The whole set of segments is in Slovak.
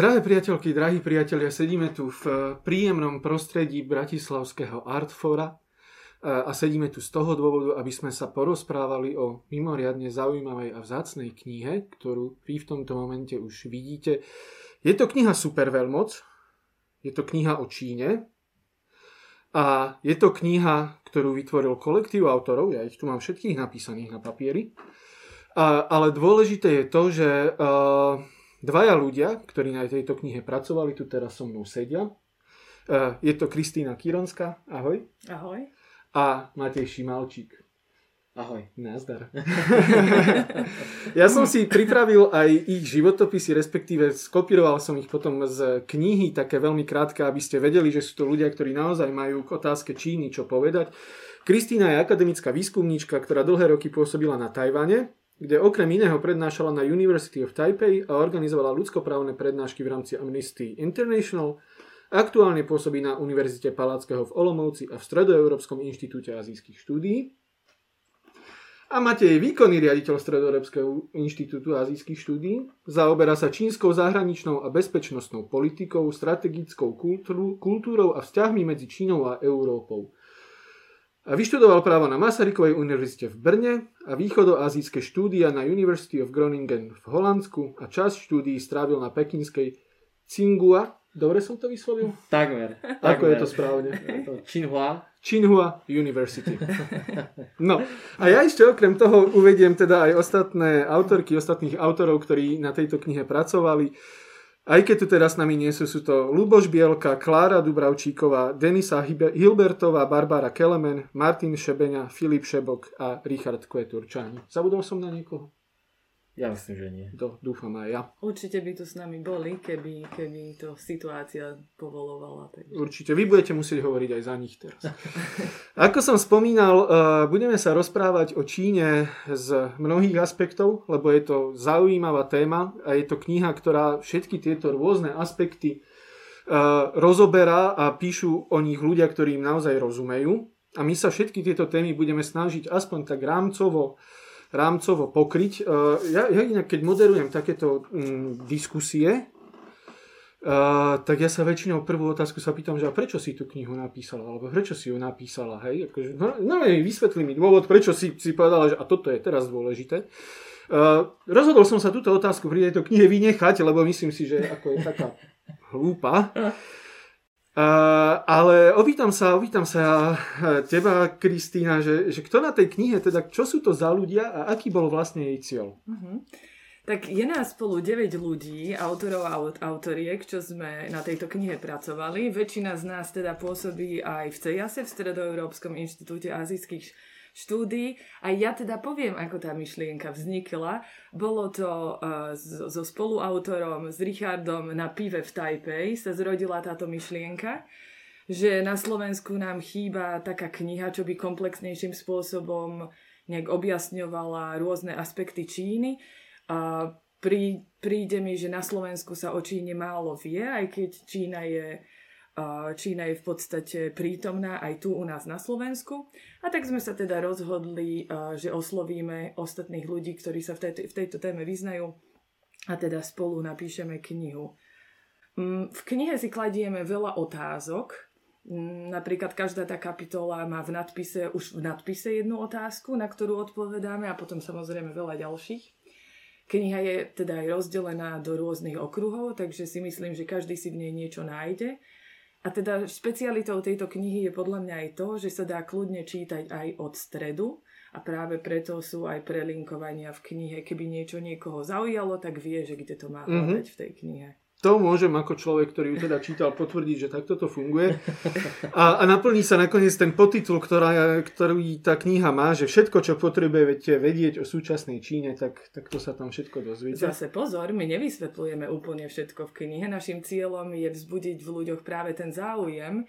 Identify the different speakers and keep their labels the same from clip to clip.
Speaker 1: Drahé priateľky, drahí priatelia, sedíme tu v príjemnom prostredí Bratislavského Artfora a sedíme tu z toho dôvodu, aby sme sa porozprávali o mimoriadne zaujímavej a vzácnej knihe, ktorú vy v tomto momente už vidíte. Je to kniha Superveľmoc, je to kniha o Číne a je to kniha, ktorú vytvoril kolektív autorov, ja ich tu mám všetkých napísaných na papieri, ale dôležité je to, že uh, Dvaja ľudia, ktorí na tejto knihe pracovali, tu teraz so mnou sedia. E, je to Kristýna Kironská, ahoj.
Speaker 2: Ahoj.
Speaker 1: A Matej Šimalčík.
Speaker 3: Ahoj.
Speaker 1: Nazdar. ja som si pripravil aj ich životopisy, respektíve skopíroval som ich potom z knihy, také veľmi krátke, aby ste vedeli, že sú to ľudia, ktorí naozaj majú k otázke Číny čo povedať. Kristýna je akademická výskumníčka, ktorá dlhé roky pôsobila na Tajvane kde okrem iného prednášala na University of Taipei a organizovala ľudskoprávne prednášky v rámci Amnesty International. Aktuálne pôsobí na Univerzite Palackého v Olomouci a v Stredoeurópskom inštitúte azijských štúdií. A Matej je výkonný riaditeľ Stredoeurópskeho inštitútu azijských štúdií. Zaoberá sa čínskou zahraničnou a bezpečnostnou politikou, strategickou kultúrou a vzťahmi medzi Čínou a Európou. A vyštudoval právo na Masarykovej univerzite v Brne a východoazijské štúdia na University of Groningen v Holandsku a čas štúdií strávil na pekinskej Tsinghua. Dobre som to vyslovil?
Speaker 3: Takmer.
Speaker 1: Ako je to správne?
Speaker 3: Tsinghua.
Speaker 1: Tsinghua University. No a ja ešte okrem toho uvediem teda aj ostatné autorky, ostatných autorov, ktorí na tejto knihe pracovali. Aj keď tu teraz s nami nie sú, sú to Luboš Bielka, Klára Dubravčíková, Denisa Hilbertová, Barbara Kelemen, Martin Šebeňa, Filip Šebok a Richard Kveturčáni. Zabudol som na niekoho?
Speaker 3: Ja myslím, že nie.
Speaker 1: To dúfam aj ja.
Speaker 2: Určite by tu s nami boli, keby, keby to situácia povolovala. Takže.
Speaker 1: Určite. Vy budete musieť hovoriť aj za nich teraz. Ako som spomínal, eh, budeme sa rozprávať o Číne z mnohých aspektov, lebo je to zaujímavá téma a je to kniha, ktorá všetky tieto rôzne aspekty eh, rozoberá a píšu o nich ľudia, ktorí im naozaj rozumejú. A my sa všetky tieto témy budeme snažiť aspoň tak rámcovo rámcovo pokryť. E, ja, ja inak, keď moderujem takéto mm, diskusie, Uh, tak ja sa väčšinou prvú otázku sa pýtam, že a prečo si tú knihu napísala, alebo prečo si ju napísala, hej? Akože, no, no vysvetlí mi dôvod, prečo si, si povedala, že a toto je teraz dôležité. Uh, rozhodol som sa túto otázku pri tejto knihe vynechať, lebo myslím si, že ako je taká hlúpa. Uh, ale ovítam sa, ovítam sa uh, teba, Kristýna, že, že kto na tej knihe, teda čo sú to za ľudia a aký bol vlastne jej cieľ? Uh-huh.
Speaker 2: Tak je nás spolu 9 ľudí, autorov a autoriek, čo sme na tejto knihe pracovali. Väčšina z nás teda pôsobí aj v CEASE, v Stredoeurópskom inštitúte azijských štúdií. A ja teda poviem, ako tá myšlienka vznikla. Bolo to uh, so spoluautorom, s Richardom na pive v Taipei sa zrodila táto myšlienka že na Slovensku nám chýba taká kniha, čo by komplexnejším spôsobom nejak objasňovala rôzne aspekty Číny. A prí, príde mi, že na Slovensku sa o Číne málo vie, aj keď Čína je Čína je v podstate prítomná aj tu u nás na Slovensku. A tak sme sa teda rozhodli, že oslovíme ostatných ľudí, ktorí sa v tejto, v tejto téme vyznajú a teda spolu napíšeme knihu. Mm, v knihe si kladieme veľa otázok. Mm, napríklad každá tá kapitola má v nadpise, už v nadpise jednu otázku, na ktorú odpovedáme a potom samozrejme veľa ďalších. Kniha je teda aj rozdelená do rôznych okruhov, takže si myslím, že každý si v nej niečo nájde a teda špecialitou tejto knihy je podľa mňa aj to, že sa dá kľudne čítať aj od stredu a práve preto sú aj prelinkovania v knihe. Keby niečo niekoho zaujalo, tak vie, že kde to má hľadať mm-hmm. v tej knihe
Speaker 1: to môžem ako človek, ktorý ju teda čítal, potvrdiť, že takto to funguje. A, a naplní sa nakoniec ten potitul, ktorá, ktorý tá kniha má, že všetko, čo potrebujete vedieť o súčasnej Číne, tak, tak to sa tam všetko dozviete.
Speaker 2: Zase pozor, my nevysvetľujeme úplne všetko v knihe. Našim cieľom je vzbudiť v ľuďoch práve ten záujem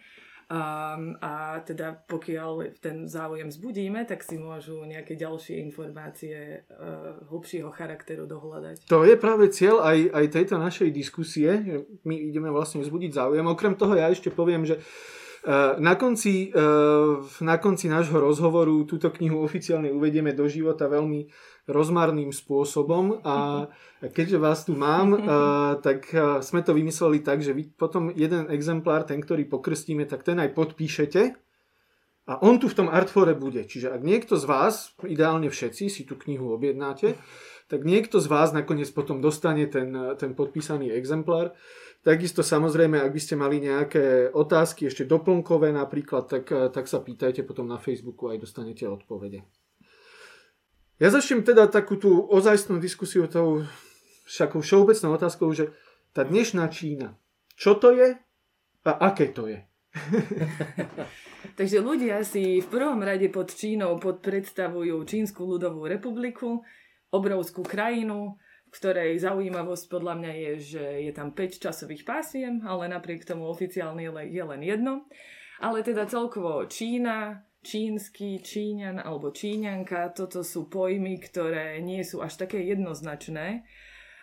Speaker 2: Um, a teda pokiaľ ten záujem zbudíme, tak si môžu nejaké ďalšie informácie uh, hlbšieho charakteru dohľadať.
Speaker 1: To je práve cieľ aj, aj tejto našej diskusie. My ideme vlastne vzbudiť záujem. Okrem toho ja ešte poviem, že uh, na konci, uh, na konci nášho rozhovoru túto knihu oficiálne uvedieme do života veľmi rozmarným spôsobom a keďže vás tu mám, tak sme to vymysleli tak, že vy potom jeden exemplár, ten, ktorý pokrstíme, tak ten aj podpíšete a on tu v tom artfore bude. Čiže ak niekto z vás, ideálne všetci, si tú knihu objednáte, tak niekto z vás nakoniec potom dostane ten, ten podpísaný exemplár. Takisto samozrejme, ak by ste mali nejaké otázky, ešte doplnkové napríklad, tak, tak sa pýtajte potom na Facebooku aj dostanete odpovede. Ja začnem teda takú tú ozajstnú diskusiu tou všakou všeobecnou otázkou, že tá dnešná Čína, čo to je a aké to je?
Speaker 2: Takže ľudia si v prvom rade pod Čínou podpredstavujú Čínsku ľudovú republiku, obrovskú krajinu, v ktorej zaujímavosť podľa mňa je, že je tam 5 časových pásiem, ale napriek tomu oficiálne je len jedno. Ale teda celkovo Čína, čínsky, číňan alebo číňanka, toto sú pojmy, ktoré nie sú až také jednoznačné,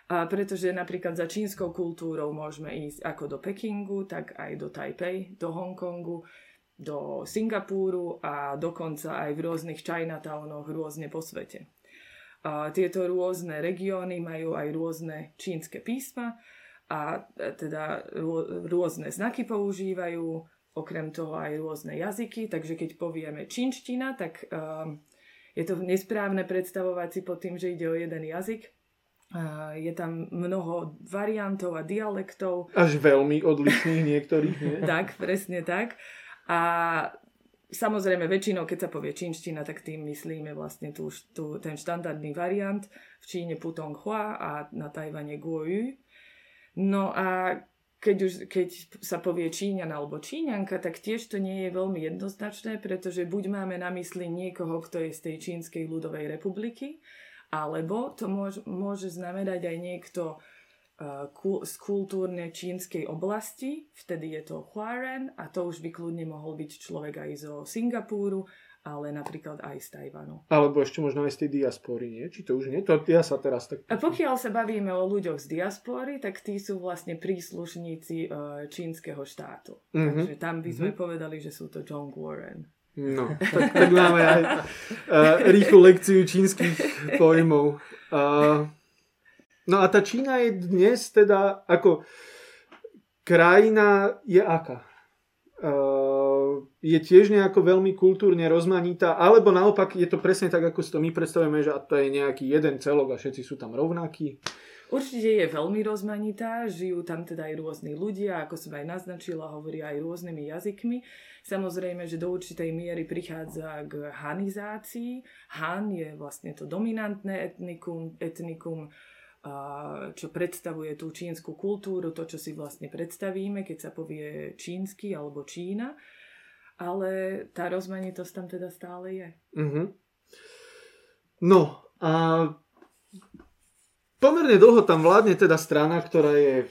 Speaker 2: a pretože napríklad za čínskou kultúrou môžeme ísť ako do Pekingu, tak aj do Taipei, do Hongkongu, do Singapúru a dokonca aj v rôznych Chinatownoch rôzne po svete. A tieto rôzne regióny majú aj rôzne čínske písma a teda rôzne znaky používajú, okrem toho aj rôzne jazyky, takže keď povieme čínština, tak um, je to nesprávne predstavovať si pod tým, že ide o jeden jazyk. Uh, je tam mnoho variantov a dialektov.
Speaker 1: Až veľmi odlišných niektorých, nie?
Speaker 2: tak, presne tak. A samozrejme väčšinou, keď sa povie čínština, tak tým myslíme vlastne tú, tú, ten štandardný variant. V Číne Putong Hua a na Tajvane Guoyu. No a keď, už, keď sa povie Číňan alebo Číňanka, tak tiež to nie je veľmi jednoznačné, pretože buď máme na mysli niekoho, kto je z tej Čínskej ľudovej republiky, alebo to môže, môže znamenať aj niekto uh, z kultúrne čínskej oblasti, vtedy je to Huaren a to už by kľudne mohol byť človek aj zo Singapúru ale napríklad aj z Tajvanu.
Speaker 1: Alebo ešte možno aj z tej diaspory, nie? Či to už nie? To ja sa teraz tak...
Speaker 2: A pokiaľ sa bavíme o ľuďoch z diaspory, tak tí sú vlastne príslušníci uh, čínskeho štátu. Mm-hmm. Takže tam by sme mm-hmm. povedali, že sú to John Warren.
Speaker 1: No, tak, tak máme aj uh, rýchlu lekciu čínskych pojmov. Uh, no a tá Čína je dnes teda ako krajina je aká? Uh, je tiež nejako veľmi kultúrne rozmanitá, alebo naopak je to presne tak, ako si to my predstavujeme, že to je nejaký jeden celok a všetci sú tam rovnakí.
Speaker 2: Určite je veľmi rozmanitá, žijú tam teda aj rôzni ľudia, ako som aj naznačila, hovoria aj rôznymi jazykmi. Samozrejme, že do určitej miery prichádza k hanizácii. Han je vlastne to dominantné etnikum, etnikum čo predstavuje tú čínsku kultúru, to, čo si vlastne predstavíme, keď sa povie čínsky alebo Čína. Ale tá rozmanitosť tam teda stále je.
Speaker 1: Mm-hmm. No a pomerne dlho tam vládne teda strana, ktorá je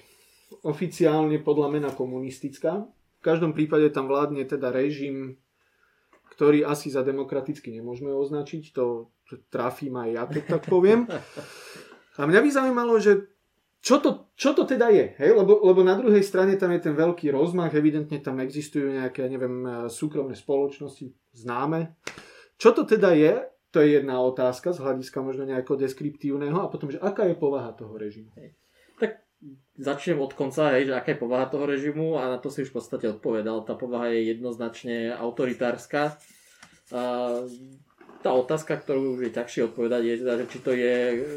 Speaker 1: oficiálne podľa mena komunistická. V každom prípade tam vládne teda režim, ktorý asi za demokraticky nemôžeme označiť. To, trafím aj ja, keď tak poviem. A mňa by zaujímalo, že čo to, čo to teda je? Hej? Lebo, lebo na druhej strane tam je ten veľký rozmach, evidentne tam existujú nejaké, neviem, súkromné spoločnosti známe. Čo to teda je? To je jedna otázka z hľadiska možno nejako deskriptívneho a potom, že aká je povaha toho režimu? Hej.
Speaker 3: Tak začnem od konca, hej, že aká je povaha toho režimu a na to si už v podstate odpovedal. Tá povaha je jednoznačne autoritárska. Uh, tá otázka, ktorú už je ťažšie odpovedať, je teda, či to je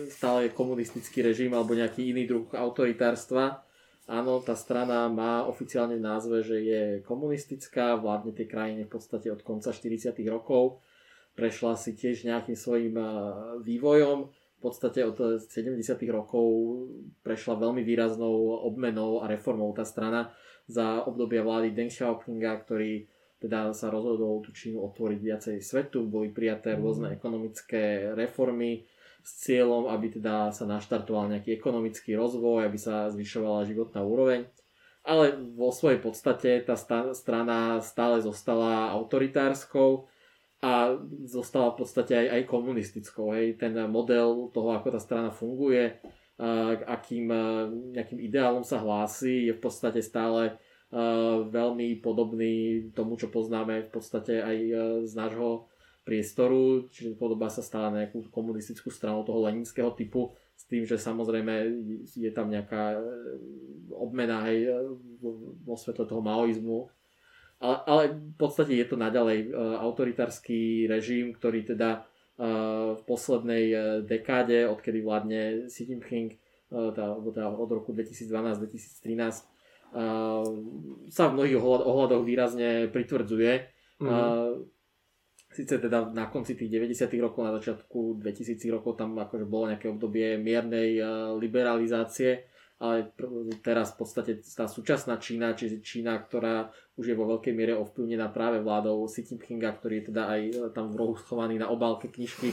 Speaker 3: stále komunistický režim alebo nejaký iný druh autoritárstva. Áno, tá strana má oficiálne v názve, že je komunistická, vládne tej krajine v podstate od konca 40. rokov. Prešla si tiež nejakým svojim vývojom. V podstate od 70. rokov prešla veľmi výraznou obmenou a reformou tá strana za obdobia vlády Deng Xiaopinga, ktorý teda sa rozhodol tú Čínu otvoriť viacej svetu, boli prijaté rôzne mhm. ekonomické reformy s cieľom, aby teda sa naštartoval nejaký ekonomický rozvoj, aby sa zvyšovala životná úroveň. Ale vo svojej podstate tá strana stále zostala autoritárskou a zostala v podstate aj, aj komunistickou. Hej. Ten model toho, ako tá strana funguje, akým nejakým ideálom sa hlási, je v podstate stále veľmi podobný tomu, čo poznáme v podstate aj e, z nášho priestoru, čiže podobá sa stále nejakú komunistickú stranu toho leninského typu, s tým, že samozrejme je tam nejaká e, obmena aj vo svetle toho maoizmu. Ale, ale v podstate je to naďalej autoritársky režim, ktorý teda v poslednej dekáde, odkedy vládne Xi Jinping, tá od roku 2012-2013, sa v mnohých ohľadoch výrazne pritvrdzuje. Mm-hmm. Sice teda na konci tých 90. rokov, na začiatku 2000 rokov tam akože bolo nejaké obdobie miernej liberalizácie, ale teraz v podstate tá súčasná Čína, čiže Čína, ktorá už je vo veľkej miere ovplyvnená práve vládou Xi Jinpinga, ktorý je teda aj e, tam v rohu schovaný na obálke knižky,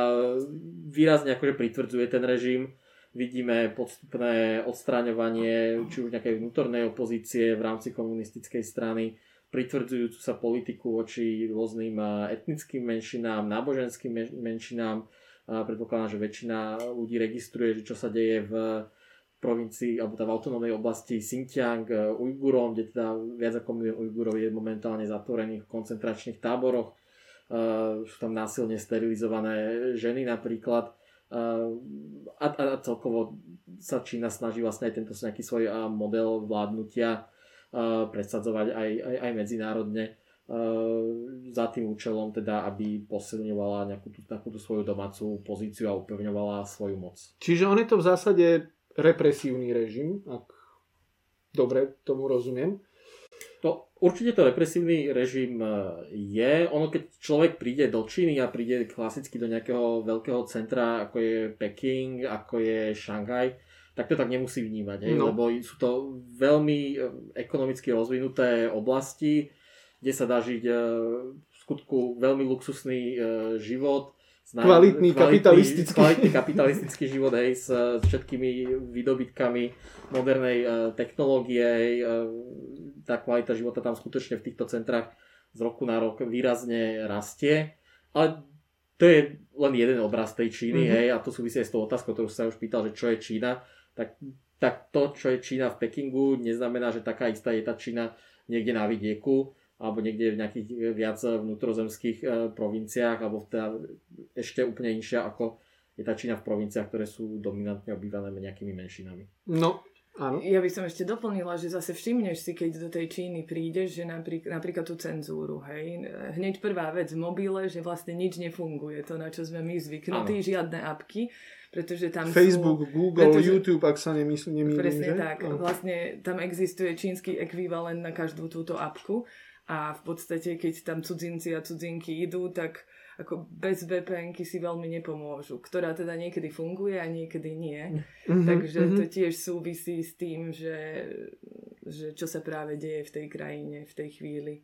Speaker 3: výrazne akože pritvrdzuje ten režim vidíme podstupné odstráňovanie či už nejakej vnútornej opozície v rámci komunistickej strany, pritvrdzujúcu sa politiku voči rôznym etnickým menšinám, náboženským menšinám. Predpokladám, že väčšina ľudí registruje, že čo sa deje v provincii alebo v autonómnej oblasti Xinjiang, Ujgurom, kde teda viac ako milión Ujgurov je momentálne zatvorených v koncentračných táboroch. Sú tam násilne sterilizované ženy napríklad a, a celkovo sa Čína snaží vlastne aj tento nejaký svoj model vládnutia presadzovať aj, aj, aj medzinárodne za tým účelom teda, aby posilňovala nejakú tú, takúto svoju domácu pozíciu a upevňovala svoju moc.
Speaker 1: Čiže on je to v zásade represívny režim, ak dobre tomu rozumiem.
Speaker 3: To, určite to represívny režim e, je. Ono, keď človek príde do Číny a príde klasicky do nejakého veľkého centra, ako je Peking, ako je Šanghaj, tak to tak nemusí vnímať, hej? No. lebo sú to veľmi e, ekonomicky rozvinuté oblasti, kde sa dá žiť e, v skutku veľmi luxusný život,
Speaker 1: kvalitný, kvalitný kapitalistický.
Speaker 3: Kvalitný kapitalistický život hej, s, s všetkými výdobytkami modernej uh, technológie. Uh, tá kvalita života tam skutočne v týchto centrách z roku na rok výrazne rastie. Ale to je len jeden obraz tej Číny, mm-hmm. hej, a to súvisí aj s tou otázkou, ktorú sa už pýtal, že čo je Čína. Tak, tak to, čo je Čína v Pekingu, neznamená, že taká istá je tá Čína niekde na vidieku alebo niekde v nejakých viac vnútrozemských e, provinciách, alebo teda ešte úplne inšia ako je tá Čína v provinciách, ktoré sú dominantne obývané nejakými menšinami.
Speaker 1: No, áno.
Speaker 2: Ja by som ešte doplnila, že zase všimneš si, keď do tej Číny prídeš, že napríklad, napríklad tú cenzúru, hej, hneď prvá vec v mobile, že vlastne nič nefunguje, to na čo sme my zvyknutí, áno. žiadne apky, pretože tam
Speaker 1: Facebook,
Speaker 2: sú,
Speaker 1: Google, pretože, YouTube, ak sa nemyslím, nemýlim,
Speaker 2: Presne
Speaker 1: že?
Speaker 2: tak,
Speaker 1: no.
Speaker 2: vlastne tam existuje čínsky ekvivalent na každú túto apku a v podstate, keď tam cudzinci a cudzinky idú, tak ako bez vpn si veľmi nepomôžu, ktorá teda niekedy funguje a niekedy nie. Mm-hmm, Takže mm-hmm. to tiež súvisí s tým, že, že čo sa práve deje v tej krajine v tej chvíli.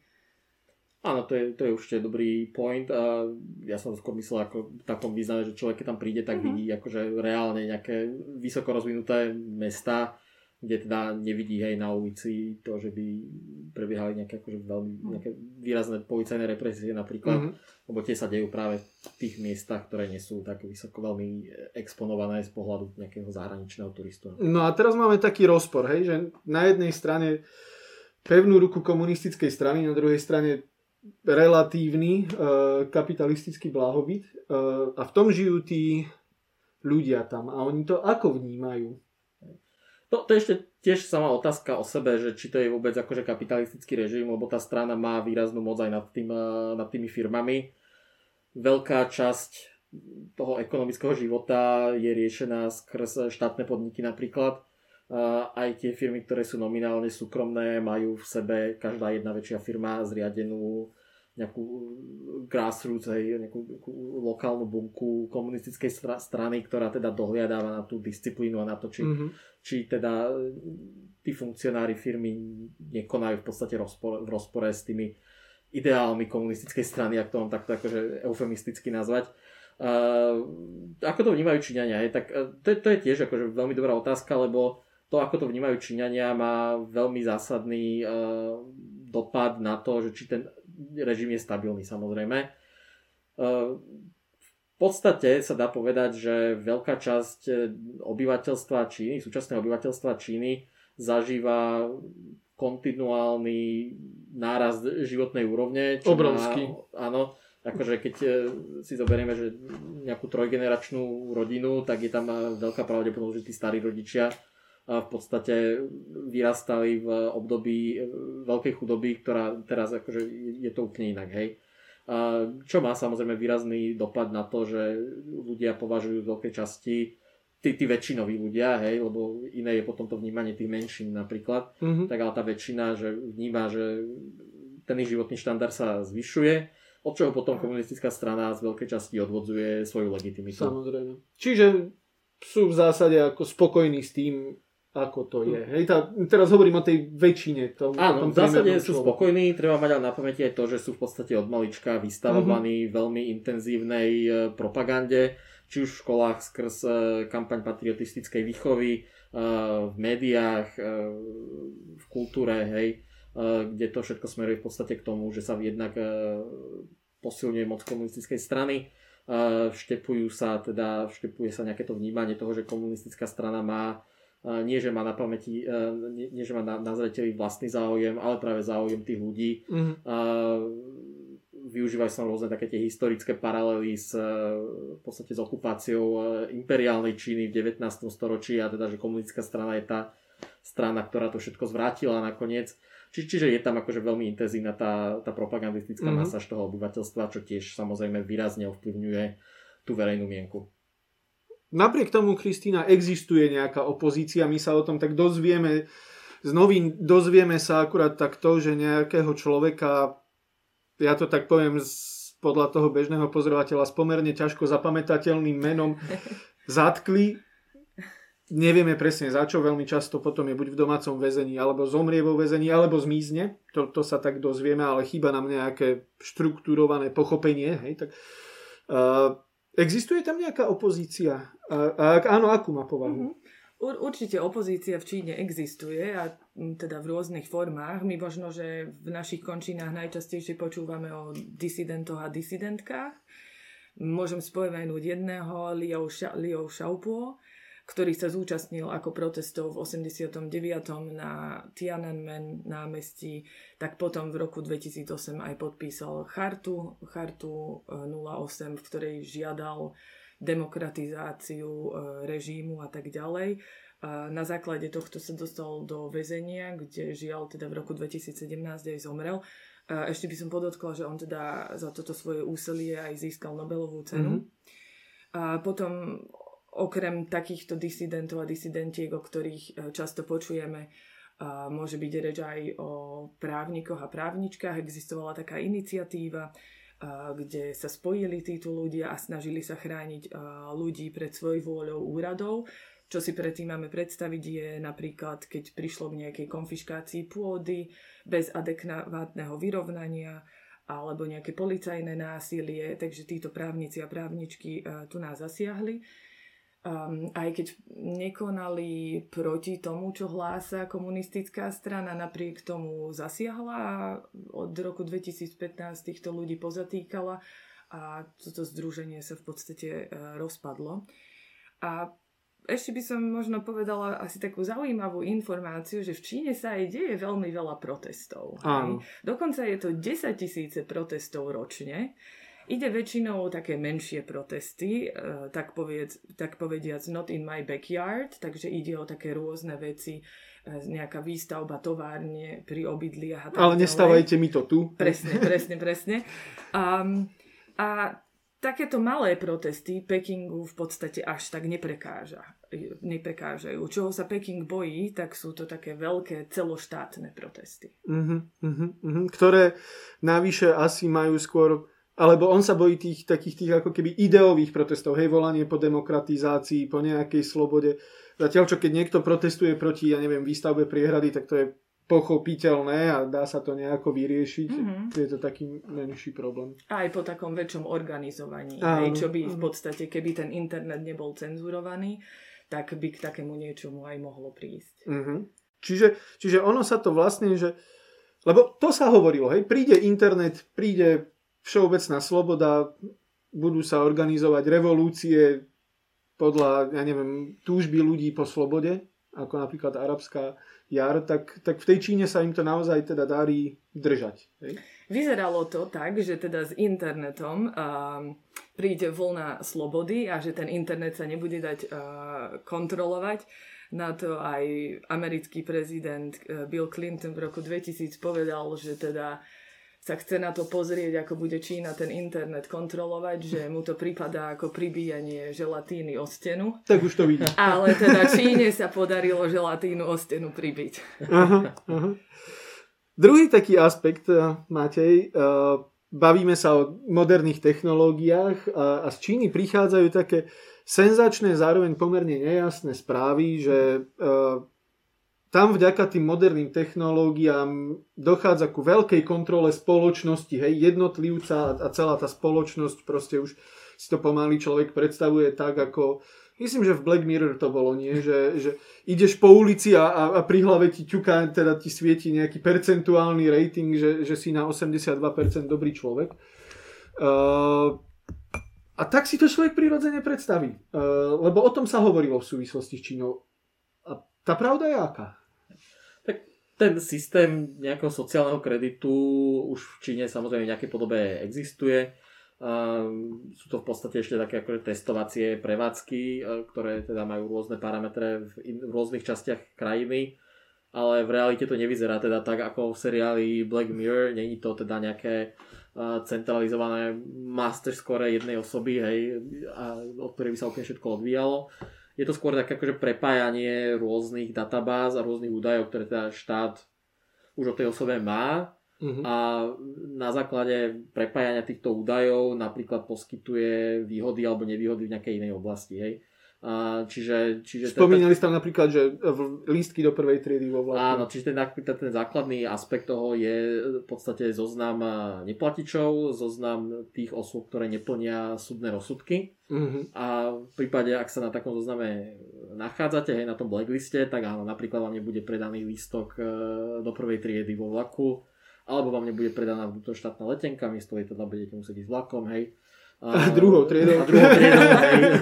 Speaker 3: Áno, to je, to je určite dobrý point a ja som skôr myslel ako v takom význame, že človek keď tam príde, tak mm-hmm. vidí akože reálne nejaké vysoko rozvinuté mesta, kde teda nevidí hej na ulici to, že by prebiehali nejaké, akože veľmi, mhm. nejaké výrazné policajné represie napríklad, mm-hmm. lebo tie sa dejú práve v tých miestach, ktoré nie sú tak vysoko veľmi exponované z pohľadu nejakého zahraničného turistu.
Speaker 1: No a teraz máme taký rozpor, hej, že na jednej strane pevnú ruku komunistickej strany, na druhej strane relatívny e, kapitalistický blahobyt e, a v tom žijú tí ľudia tam a oni to ako vnímajú?
Speaker 3: To, to je ešte tiež sama otázka o sebe, že či to je vôbec akože kapitalistický režim, lebo tá strana má výraznú moc aj nad, tým, eh, nad tými firmami. Veľká časť toho ekonomického života je riešená skrz štátne podniky napríklad. Eh, aj tie firmy, ktoré sú nominálne súkromné, majú v sebe každá jedna väčšia firma zriadenú nejakú grassroots, hej, nejakú, nejakú lokálnu bunku komunistickej strany, ktorá teda dohliadáva na tú disciplínu a na to, či, mm-hmm. či teda tí funkcionári firmy nekonajú v podstate rozpor, v rozpore s tými ideálmi komunistickej strany, ak to mám takto akože eufemisticky nazvať. Uh, ako to vnímajú Číňania? Je, tak, to, je, to je tiež akože veľmi dobrá otázka, lebo to, ako to vnímajú Číňania, má veľmi zásadný uh, dopad na to, že či ten režim je stabilný samozrejme. E, v podstate sa dá povedať, že veľká časť e, obyvateľstva Číny, súčasného obyvateľstva Číny zažíva kontinuálny nárast životnej úrovne.
Speaker 1: Obrovský.
Speaker 3: Má, áno, Akože keď e, si zoberieme, že nejakú trojgeneračnú rodinu, tak je tam veľká pravdepodobnosť, že tí starí rodičia v podstate vyrastali v období veľkej chudoby, ktorá teraz akože je to úplne inak, hej. Čo má samozrejme výrazný dopad na to, že ľudia považujú v veľkej časti tí, tí väčšinoví ľudia, hej, lebo iné je potom to vnímanie tých menšín napríklad, mm-hmm. tak ale tá väčšina, že vníma, že ten ich životný štandard sa zvyšuje, od čoho potom komunistická strana z veľkej časti odvodzuje svoju legitimitu.
Speaker 1: Samozrejme. Čiže sú v zásade ako spokojní s tým, ako to je. Hej, tá, teraz hovorím o tej väčšine.
Speaker 3: Tom, Áno, tom v zásade sú človeku. spokojní, treba mať ale na pamäti aj to, že sú v podstate od malička vystavovaní uh-huh. veľmi intenzívnej e, propagande, či už v školách skrz e, kampaň patriotistickej výchovy, e, v médiách, v kultúre, hej, kde to všetko smeruje v podstate k tomu, že sa jednak posilňuje moc komunistickej strany, vštepujú sa, teda vštepuje sa nejaké to vnímanie toho, že komunistická strana má nie, že má na pamäti, e, nie, nie že má na, na zreteli vlastný záujem, ale práve záujem tých ľudí. Mm-hmm. Využívajú sa rôzne také tie historické paralely s, e, v podstate s okupáciou e, imperiálnej Číny v 19. storočí a teda, že komunistická strana je tá strana, ktorá to všetko zvrátila nakoniec. Či, čiže je tam akože veľmi intenzívna tá, tá propagandistická mm-hmm. masáž toho obyvateľstva, čo tiež samozrejme výrazne ovplyvňuje tú verejnú mienku.
Speaker 1: Napriek tomu, Kristýna, existuje nejaká opozícia, my sa o tom tak dozvieme, z novín dozvieme sa akurát takto, že nejakého človeka, ja to tak poviem podľa toho bežného pozorovateľa, s pomerne ťažko zapamätateľným menom zatkli. Nevieme presne za čo, veľmi často potom je buď v domácom väzení, alebo zomrie vo väzení, alebo zmizne. To, to sa tak dozvieme, ale chýba nám nejaké štruktúrované pochopenie. Hej, tak, uh, Existuje tam nejaká opozícia? A, a áno, akú má povahu?
Speaker 2: Mm-hmm. určite opozícia v Číne existuje a teda v rôznych formách. My možno, že v našich končinách najčastejšie počúvame o disidentoch a disidentkách. Môžem spomenúť jedného, Sha, Liu Xiaopo, ktorý sa zúčastnil ako protestov v 89. na Tiananmen námestí, tak potom v roku 2008 aj podpísal chartu, chartu 08, e, v ktorej žiadal demokratizáciu e, režímu a tak ďalej. A na základe tohto sa dostal do väzenia, kde žial teda v roku 2017 aj zomrel. A ešte by som podotkla, že on teda za toto svoje úsilie aj získal Nobelovú cenu. Mm-hmm. A potom okrem takýchto disidentov a disidentiek, o ktorých e, často počujeme, môže byť reč aj o právnikoch a právničkách. Existovala taká iniciatíva, kde sa spojili títo ľudia a snažili sa chrániť ľudí pred svojvôľou úradov. Čo si predtým máme predstaviť je napríklad, keď prišlo k nejakej konfiškácii pôdy bez adekvátneho vyrovnania alebo nejaké policajné násilie, takže títo právnici a právničky tu nás zasiahli um, aj keď nekonali proti tomu, čo hlása komunistická strana, napriek tomu zasiahla a od roku 2015 týchto ľudí pozatýkala a toto združenie sa v podstate uh, rozpadlo. A ešte by som možno povedala asi takú zaujímavú informáciu, že v Číne sa aj deje veľmi veľa protestov. Dokonca je to 10 tisíce protestov ročne. Ide väčšinou o také menšie protesty, uh, tak, povedz, tak povediac not in my backyard, takže ide o také rôzne veci, uh, nejaká výstavba továrne pri obydliach a tak
Speaker 1: Ale nestávajte mi to tu.
Speaker 2: Presne, presne, presne. Um, a takéto malé protesty Pekingu v podstate až tak neprekáža, neprekážajú. Čoho sa Peking bojí, tak sú to také veľké celoštátne protesty.
Speaker 1: Uh-huh, uh-huh, ktoré navyše asi majú skôr alebo on sa bojí tých takých tých ako keby ideových protestov, hej, volanie po demokratizácii, po nejakej slobode. Zatiaľ, čo keď niekto protestuje proti, ja neviem, výstavbe priehrady, tak to je pochopiteľné a dá sa to nejako vyriešiť. Mm-hmm. Je to taký menší problém.
Speaker 2: Aj po takom väčšom organizovaní. Áno, hej, čo by v podstate, keby ten internet nebol cenzurovaný, tak by k takému niečomu aj mohlo prísť.
Speaker 1: Mm-hmm. Čiže, čiže ono sa to vlastne, že... Lebo to sa hovorilo, hej, príde internet, príde všeobecná sloboda, budú sa organizovať revolúcie podľa, ja neviem, túžby ľudí po slobode, ako napríklad arabská jar, tak, tak v tej Číne sa im to naozaj teda darí držať. Hej?
Speaker 2: Vyzeralo to tak, že teda s internetom uh, príde vlna slobody a že ten internet sa nebude dať uh, kontrolovať. Na to aj americký prezident uh, Bill Clinton v roku 2000 povedal, že teda sa chce na to pozrieť, ako bude Čína ten internet kontrolovať, že mu to prípada ako pribíjanie želatíny o stenu.
Speaker 1: Tak už to vidí.
Speaker 2: Ale teda Číne sa podarilo želatínu o stenu pribiť.
Speaker 1: Aha, aha. Druhý taký aspekt, eh, Matej, eh, bavíme sa o moderných technológiách a, z Číny prichádzajú také senzačné, zároveň pomerne nejasné správy, že eh, tam vďaka tým moderným technológiám dochádza ku veľkej kontrole spoločnosti, hej, jednotlivca a celá tá spoločnosť proste už si to pomaly človek predstavuje tak, ako Myslím, že v Black Mirror to bolo, nie? Že, že ideš po ulici a, a, a pri hlave ti ťuká, teda ti svieti nejaký percentuálny rating, že, že si na 82% dobrý človek. Uh, a tak si to človek prirodzene predstaví. Uh, lebo o tom sa hovorilo v súvislosti s Čínou. A tá pravda je aká?
Speaker 3: Ten systém nejakého sociálneho kreditu už v Číne samozrejme v nejakej podobe existuje. Sú to v podstate ešte také akože testovacie prevádzky, uh, ktoré teda majú rôzne parametre v, in, v rôznych častiach krajiny, ale v realite to nevyzerá teda tak ako v seriáli Black Mirror, není to teda nejaké uh, centralizované master score jednej osoby, hej, a, od ktorej by sa úplne všetko odvíjalo. Je to skôr také akože prepájanie rôznych databáz a rôznych údajov, ktoré teda štát už o tej osobe má Uh-huh. A na základe prepájania týchto údajov napríklad poskytuje výhody alebo nevýhody v nejakej inej oblasti. Hej. Čiže, čiže
Speaker 1: Spomínali ste tam napríklad, že lístky do prvej triedy vo vlaku.
Speaker 3: Áno, čiže ten, ten základný aspekt toho je v podstate zoznam neplatičov, zoznam tých osôb, ktoré neplnia súdne rozsudky. Uh-huh. A v prípade, ak sa na takom zozname nachádzate, hej, na tom blackliste, tak áno, napríklad vám nebude predaný lístok e, do prvej triedy vo vlaku alebo vám nebude predaná vnútroštátna letenka, miesto jej teda budete musieť ísť vlakom, hej.
Speaker 1: A, druhou triedou.
Speaker 3: A druhou triedou, hej.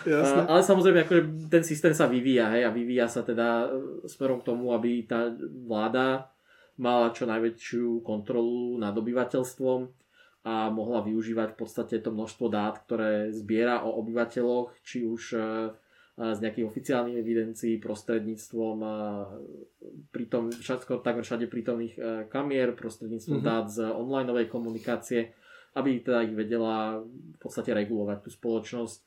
Speaker 3: Jasne. ale samozrejme, akože ten systém sa vyvíja, hej, a vyvíja sa teda e, smerom k tomu, aby tá vláda mala čo najväčšiu kontrolu nad obyvateľstvom a mohla využívať v podstate to množstvo dát, ktoré zbiera o obyvateľoch, či už e, z nejakých oficiálnych evidencií prostredníctvom pritom, všetko, takmer všade prítomných e, kamier, prostredníctvom mm-hmm. dát z onlineovej komunikácie, aby teda ich vedela v podstate regulovať tú spoločnosť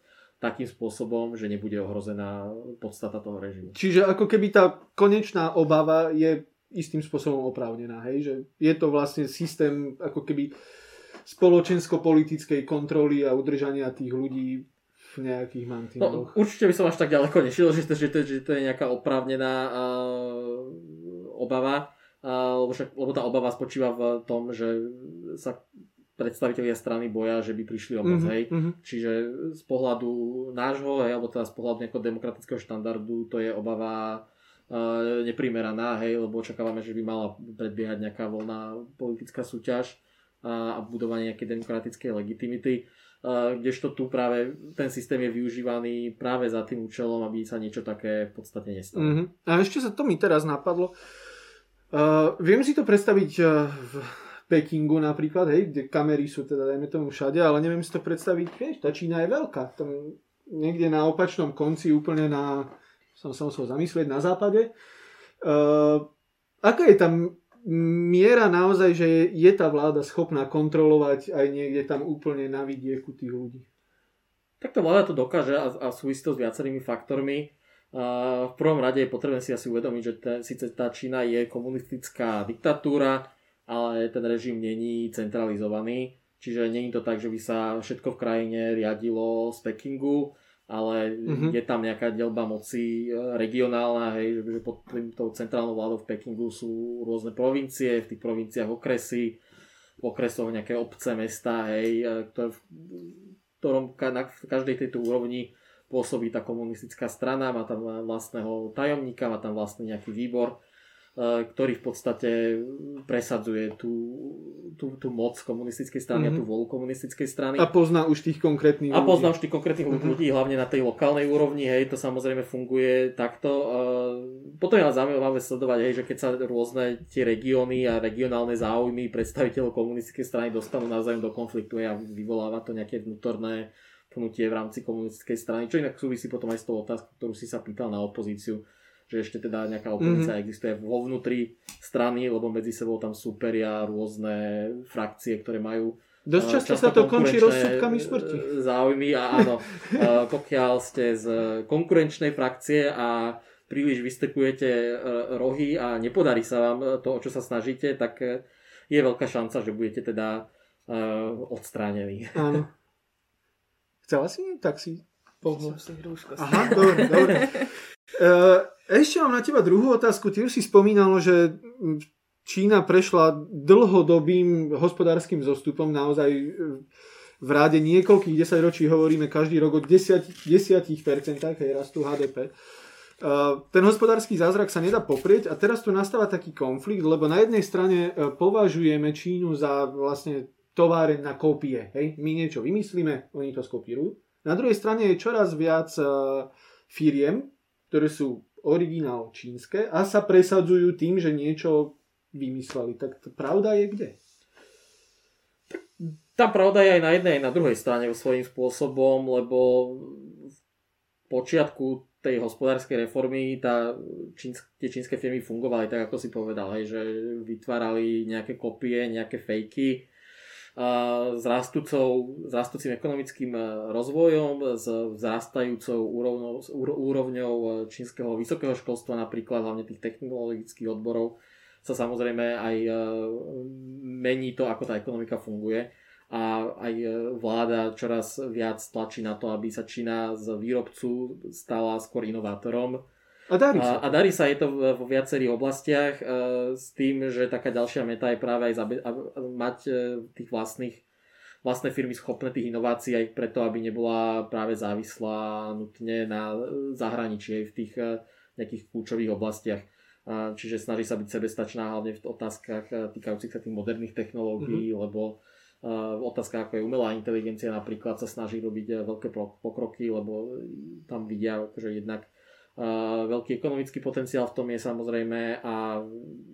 Speaker 3: takým spôsobom, že nebude ohrozená podstata toho režimu.
Speaker 1: Čiže ako keby tá konečná obava je istým spôsobom oprávnená, hej? že je to vlastne systém ako keby spoločensko-politickej kontroly a udržania tých ľudí v nejakých mantinaloch.
Speaker 3: No, určite by som až tak ďaleko nešiel, že to, že to, že to je nejaká oprávnená uh, obava, uh, lebo, však, lebo tá obava spočíva v tom, že sa predstavitelia strany boja, že by prišli o moc, mm-hmm. hej. Mm-hmm. Čiže z pohľadu nášho, hej, alebo teda z pohľadu nejakého demokratického štandardu, to je obava uh, neprimeraná, hej, lebo očakávame, že by mala predbiehať nejaká voľná politická súťaž a, a budovanie nejakej demokratickej legitimity kdežto tu práve ten systém je využívaný práve za tým účelom, aby sa niečo také v podstate nestalo. Mm-hmm.
Speaker 1: A ešte sa to mi teraz napadlo. Uh, viem si to predstaviť uh, v Pekingu napríklad, hej, kde kamery sú teda dajme tomu všade, ale neviem si to predstaviť, vieš, tá Čína je veľká. Tam niekde na opačnom konci, úplne na, som sa musel zamyslieť, na západe. Uh, aká je tam miera naozaj, že je, je tá vláda schopná kontrolovať aj niekde tam úplne na vidieku tých ľudí?
Speaker 3: Tak tá vláda to dokáže a, a súvisí to s viacerými faktormi. V prvom rade je potrebné si asi uvedomiť, že te, síce tá Čína je komunistická diktatúra, ale ten režim není centralizovaný. Čiže není to tak, že by sa všetko v krajine riadilo z Pekingu ale mm-hmm. je tam nejaká delba moci e, regionálna, hej, že pod týmto centrálnou vládou v Pekingu sú rôzne provincie, v tých provinciách okresy, v okresoch nejaké obce, mesta, hej, e, ktoré v ktorom na každej tejto úrovni pôsobí tá komunistická strana, má tam vlastného tajomníka, má tam vlastný nejaký výbor ktorý v podstate presadzuje tú, tú, tú moc komunistickej strany mm-hmm. a tú mhm. volu komunistickej strany.
Speaker 1: A pozná už tých konkrétnych
Speaker 3: ľudí. A pozná už tých konkrétnych mm-hmm. ľudí, hlavne na tej lokálnej úrovni, hej, to samozrejme funguje takto. E, potom je ale zaujímavé sledovať, hej, že keď sa rôzne tie regióny a regionálne záujmy predstaviteľov komunistickej strany dostanú navzájom do konfliktu a vyvoláva to nejaké vnútorné pnutie v rámci komunistickej strany, čo inak súvisí potom aj s tou otázkou, ktorú si sa pýtal na opozíciu, že ešte teda nejaká opozícia mm-hmm. existuje vo vnútri strany, lebo medzi sebou tam súperia rôzne frakcie, ktoré majú
Speaker 1: Dosť často sa to končí rozsudkami smrti.
Speaker 3: E, záujmy a áno, e, pokiaľ ste z konkurenčnej frakcie a príliš vystekujete rohy a nepodarí sa vám to, o čo sa snažíte, tak je veľká šanca, že budete teda odstránení.
Speaker 1: Áno. Chcela si? Tak si
Speaker 2: hrúško.
Speaker 1: Aha, dobre, dobre. Ešte mám na teba druhú otázku. Ty už si spomínal, že Čína prešla dlhodobým hospodárskym zostupom, naozaj e, v ráde niekoľkých desaťročí hovoríme každý rok o 10%, 10% hej, rastu HDP. E, ten hospodársky zázrak sa nedá poprieť a teraz tu nastáva taký konflikt, lebo na jednej strane e, považujeme Čínu za vlastne továreň na kópie. Hej? My niečo vymyslíme, oni to skopírujú. Na druhej strane je čoraz viac firiem, ktoré sú originál čínske a sa presadzujú tým, že niečo vymysleli. Tak pravda je kde?
Speaker 3: Tá pravda je aj na jednej, aj na druhej strane svojím spôsobom, lebo v počiatku tej hospodárskej reformy tá čínsk, tie čínske firmy fungovali tak, ako si povedal, hej, že vytvárali nejaké kopie, nejaké fejky s, rastúcou, s rastúcim ekonomickým rozvojom, s vzrastajúcou úrovňou, úrovňou čínskeho vysokého školstva, napríklad hlavne tých technologických odborov, sa samozrejme aj e, mení to, ako tá ekonomika funguje a aj e, vláda čoraz viac tlačí na to, aby sa Čína z výrobcu stala skôr inovátorom.
Speaker 1: A darí sa.
Speaker 3: A, a darí sa, je to vo viacerých oblastiach e, s tým, že taká ďalšia meta je práve aj zabe- mať e, tých vlastných vlastné firmy schopné tých inovácií aj preto, aby nebola práve závislá nutne na zahraničí aj v tých e, nejakých kľúčových oblastiach čiže snaží sa byť sebestačná hlavne v otázkach týkajúcich sa tých moderných technológií, mm-hmm. lebo uh, otázka ako je umelá inteligencia napríklad sa snaží robiť veľké pokroky, lebo tam vidia, že jednak veľký ekonomický potenciál v tom je samozrejme a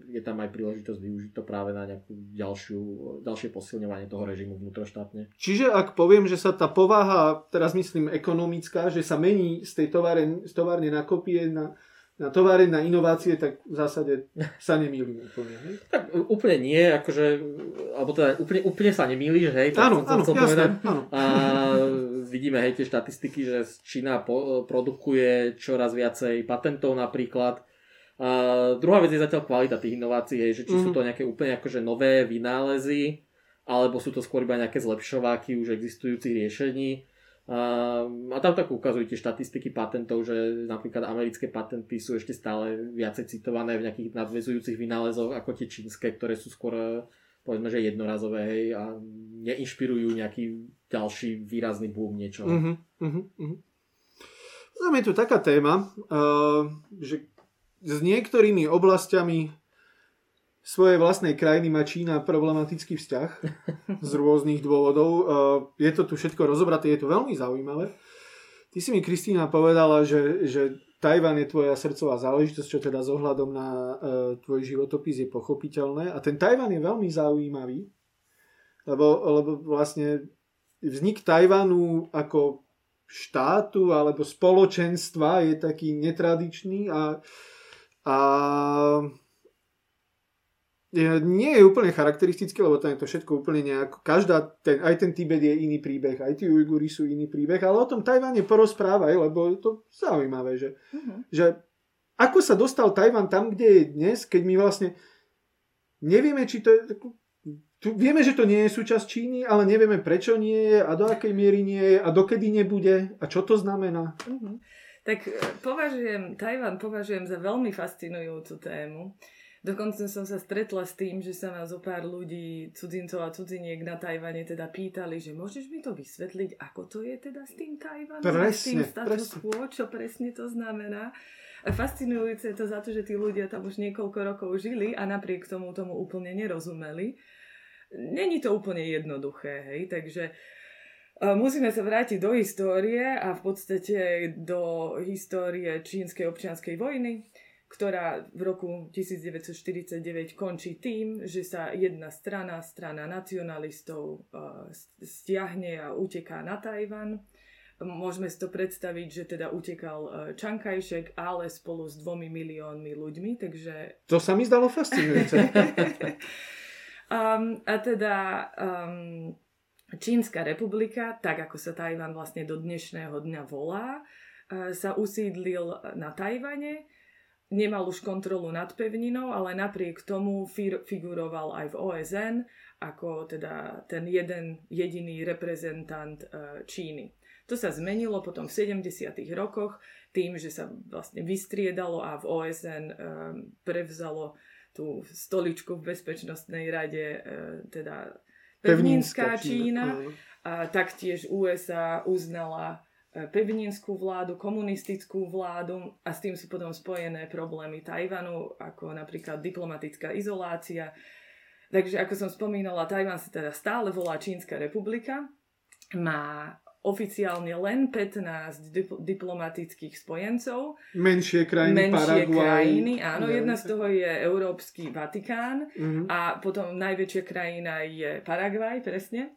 Speaker 3: je tam aj príležitosť využiť to práve na nejakú ďalšiu, ďalšie posilňovanie toho režimu vnútroštátne.
Speaker 1: Čiže ak poviem, že sa tá povaha, teraz myslím ekonomická, že sa mení z tej továrne, z továrne na kopie na na továre, na inovácie, tak v zásade sa nemýlim úplne. Hej?
Speaker 3: Tak úplne nie, akože, alebo teda úplne, úplne sa nemýliš, hej?
Speaker 1: Áno, áno, jasné, áno.
Speaker 3: A vidíme, hej, tie štatistiky, že Čína po, produkuje čoraz viacej patentov napríklad. A druhá vec je zatiaľ kvalita tých inovácií, hej, že či mm. sú mhm. to nejaké úplne akože nové vynálezy, alebo sú to skôr iba nejaké zlepšováky už existujúcich riešení. A tam tak ukazujú tie štatistiky patentov, že napríklad americké patenty sú ešte stále viacej citované v nejakých nadvezujúcich vynálezoch ako tie čínske, ktoré sú skôr povedzme, že jednorazové hej, a neinšpirujú nejaký ďalší výrazný boom niečo. Uh-huh, uh-huh, uh-huh.
Speaker 1: Tam je tu taká téma, uh, že s niektorými oblastiami svojej vlastnej krajiny má Čína problematický vzťah z rôznych dôvodov. Je to tu všetko rozobraté, je to veľmi zaujímavé. Ty si mi, Kristýna, povedala, že, že Tajvan je tvoja srdcová záležitosť, čo teda s ohľadom na uh, tvoj životopis je pochopiteľné. A ten Tajvan je veľmi zaujímavý, lebo, lebo vlastne vznik Tajvanu ako štátu alebo spoločenstva je taký netradičný a, a nie je úplne charakteristické, lebo tam je to všetko úplne nejako, každá, ten, aj ten Tibet je iný príbeh, aj tí Ujguri sú iný príbeh, ale o tom Tajvane porozprávaj, lebo je to zaujímavé, že, uh-huh. že ako sa dostal Tajvan tam, kde je dnes, keď my vlastne nevieme, či to je, tu, vieme, že to nie je súčasť Číny, ale nevieme, prečo nie je a do akej miery nie je a dokedy nebude a čo to znamená. Uh-huh.
Speaker 2: Tak e, považujem, Tajvan považujem za veľmi fascinujúcu tému. Dokonca som sa stretla s tým, že sa ma zo pár ľudí, cudzincov a cudziniek na Tajvane teda pýtali, že môžeš mi to vysvetliť, ako to je teda s tým Tajvanom, presne, s tým status presne. quo, čo presne to znamená. A fascinujúce je to za to, že tí ľudia tam už niekoľko rokov žili a napriek tomu tomu úplne nerozumeli. Není to úplne jednoduché, hej, takže Musíme sa vrátiť do histórie a v podstate do histórie čínskej občianskej vojny ktorá v roku 1949 končí tým, že sa jedna strana, strana nacionalistov, uh, stiahne a uteká na Tajvan. Môžeme si to predstaviť, že teda utekal Čankajšek, ale spolu s dvomi miliónmi ľuďmi, takže...
Speaker 1: To sa mi zdalo fascinujúce.
Speaker 2: um, a teda um, Čínska republika, tak ako sa Tajvan vlastne do dnešného dňa volá, uh, sa usídlil na Tajvane, nemal už kontrolu nad pevninou, ale napriek tomu fir- figuroval aj v OSN ako teda ten jeden jediný reprezentant e, Číny. To sa zmenilo potom v 70. rokoch tým, že sa vlastne vystriedalo a v OSN e, prevzalo tú stoličku v Bezpečnostnej rade, e, teda pevninská Čína. Čína. A taktiež USA uznala E, pevninskú vládu, komunistickú vládu a s tým sú potom spojené problémy Tajvanu, ako napríklad diplomatická izolácia. Takže ako som spomínala, Tajvan sa teda stále volá Čínska republika, má oficiálne len 15 dip- diplomatických spojencov.
Speaker 1: Menšie krajiny,
Speaker 2: Menšie Paraguay. krajiny, áno, ja. jedna z toho je Európsky Vatikán uh-huh. a potom najväčšia krajina je Paraguay, presne.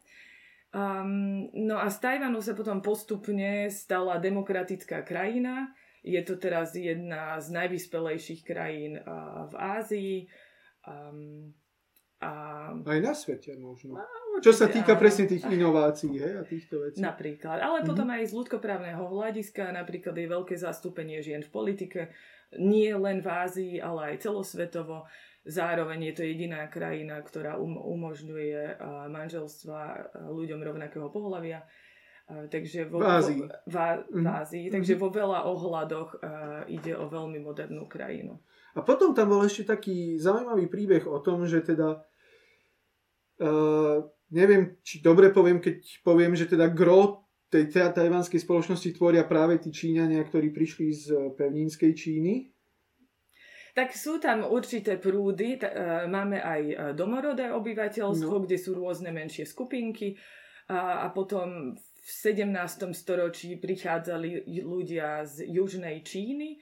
Speaker 2: Um, no a z Tajvanu sa potom postupne stala demokratická krajina. Je to teraz jedna z najvyspelejších krajín uh, v Ázii. Um,
Speaker 1: a... Aj na svete možno. A, určite, Čo sa týka áno. presne tých inovácií hej, a týchto vecí.
Speaker 2: Napríklad. Ale mm-hmm. potom aj z ľudskoprávneho hľadiska napríklad je veľké zastúpenie žien v politike. Nie len v Ázii, ale aj celosvetovo. Zároveň je to jediná krajina, ktorá um, umožňuje manželstva ľuďom rovnakého pohľavia. Takže vo, v Ázii. V, v mhm. Ázii. Mm. Takže vo veľa ohľadoch uh, ide o veľmi modernú krajinu.
Speaker 1: A potom tam bol ešte taký zaujímavý príbeh o tom, že teda uh, neviem, či dobre poviem, keď poviem, že teda gro tej tajvanskej spoločnosti tvoria práve tí Číňania, ktorí prišli z pevninskej Číny
Speaker 2: tak sú tam určité prúdy, t- e, máme aj domorodé obyvateľstvo, no. kde sú rôzne menšie skupinky a, a potom v 17. storočí prichádzali ľudia z južnej Číny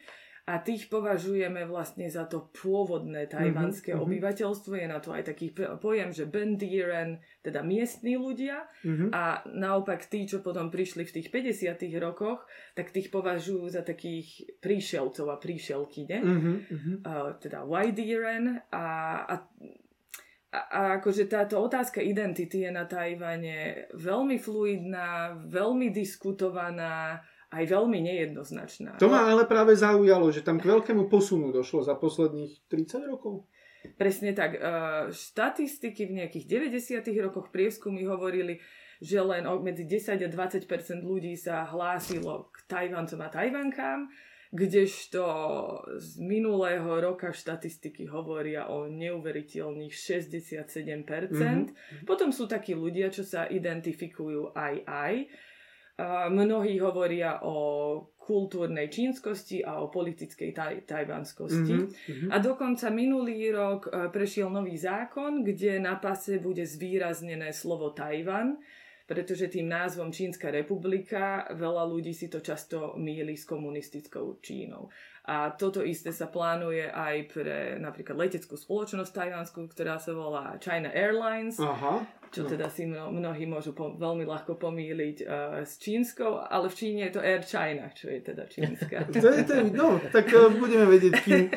Speaker 2: a tých považujeme vlastne za to pôvodné tajvanské mm-hmm. obyvateľstvo. Je na to aj taký pojem, že Bendiren, teda miestni ľudia mm-hmm. a naopak tí, čo potom prišli v tých 50 rokoch, tak tých považujú za takých príšelcov a príšelky, ne? Mm-hmm. Uh, teda Waidiren a, a a, a akože táto otázka identity je na Tajvane veľmi fluidná, veľmi diskutovaná, aj veľmi nejednoznačná.
Speaker 1: To ma ale práve zaujalo, že tam k veľkému posunu došlo za posledných 30 rokov.
Speaker 2: Presne tak. E, štatistiky v nejakých 90. rokoch prieskumy hovorili, že len medzi 10 a 20% ľudí sa hlásilo k Tajvancom a Tajvankám, kdežto z minulého roka štatistiky hovoria o neuveriteľných 67%. Mm-hmm. Potom sú takí ľudia, čo sa identifikujú aj aj Mnohí hovoria o kultúrnej čínskosti a o politickej taj, tajvanskosti. Mm-hmm. A dokonca minulý rok e, prešiel nový zákon, kde na pase bude zvýraznené slovo Tajvan, pretože tým názvom Čínska republika veľa ľudí si to často míli s komunistickou Čínou. A toto isté sa plánuje aj pre napríklad leteckú spoločnosť tajvanskú, ktorá sa volá China Airlines. Aha. Čo teda si mno, mnohí môžu po, veľmi ľahko pomýliť uh, s čínskou, ale v Číne je to Air China, čo je teda čínska.
Speaker 1: to je, to je, no, tak uh, budeme vedieť, kým,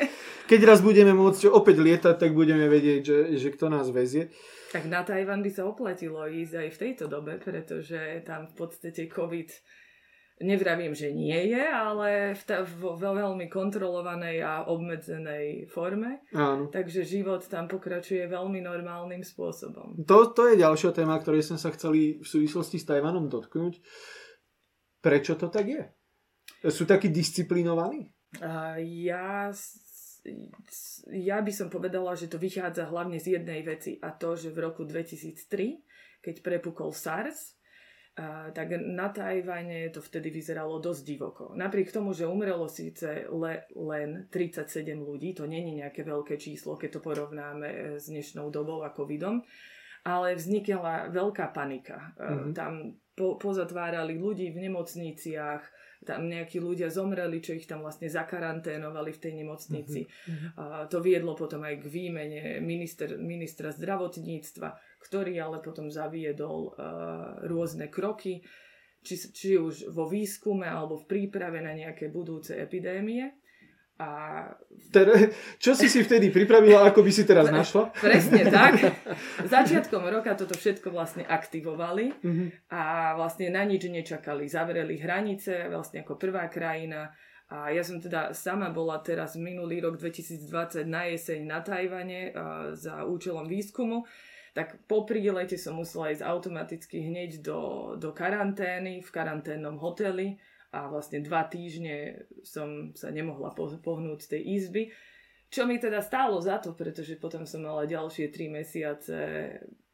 Speaker 1: keď raz budeme môcť opäť lietať, tak budeme vedieť, že, že kto nás vezie.
Speaker 2: Tak na Tajvan by sa oplatilo ísť aj v tejto dobe, pretože tam v podstate COVID Nevravím, že nie je, ale v, ta, vo veľmi kontrolovanej a obmedzenej forme. Áno. Takže život tam pokračuje veľmi normálnym spôsobom.
Speaker 1: To, to je ďalšia téma, ktorej som sa chceli v súvislosti s Tajvanom dotknúť. Prečo to tak je? Sú takí disciplinovaní?
Speaker 2: Uh, ja, ja by som povedala, že to vychádza hlavne z jednej veci a to, že v roku 2003, keď prepukol SARS, a, tak na Tajvane to vtedy vyzeralo dosť divoko. Napriek tomu, že umrelo síce le, len 37 ľudí, to není nejaké veľké číslo, keď to porovnáme e, s dnešnou dobou a covidom, ale vznikla veľká panika. Mm-hmm. Tam po, pozatvárali ľudí v nemocniciach, tam nejakí ľudia zomreli, čo ich tam vlastne zakaranténovali v tej nemocnici. Mm-hmm. A to viedlo potom aj k výmene minister, ministra zdravotníctva, ktorý ale potom zaviedol uh, rôzne kroky, či, či už vo výskume alebo v príprave na nejaké budúce epidémie. A...
Speaker 1: Tere, čo si si vtedy pripravila, ako by si teraz našla?
Speaker 2: Presne tak. Začiatkom roka toto všetko vlastne aktivovali uh-huh. a vlastne na nič nečakali. Zavreli hranice vlastne ako prvá krajina a ja som teda sama bola teraz minulý rok 2020 na jeseň na Tajvane za účelom výskumu tak po prílete som musela ísť automaticky hneď do, do karantény v karanténnom hoteli a vlastne dva týždne som sa nemohla pohnúť z tej izby. Čo mi teda stálo za to, pretože potom som mala ďalšie tri mesiace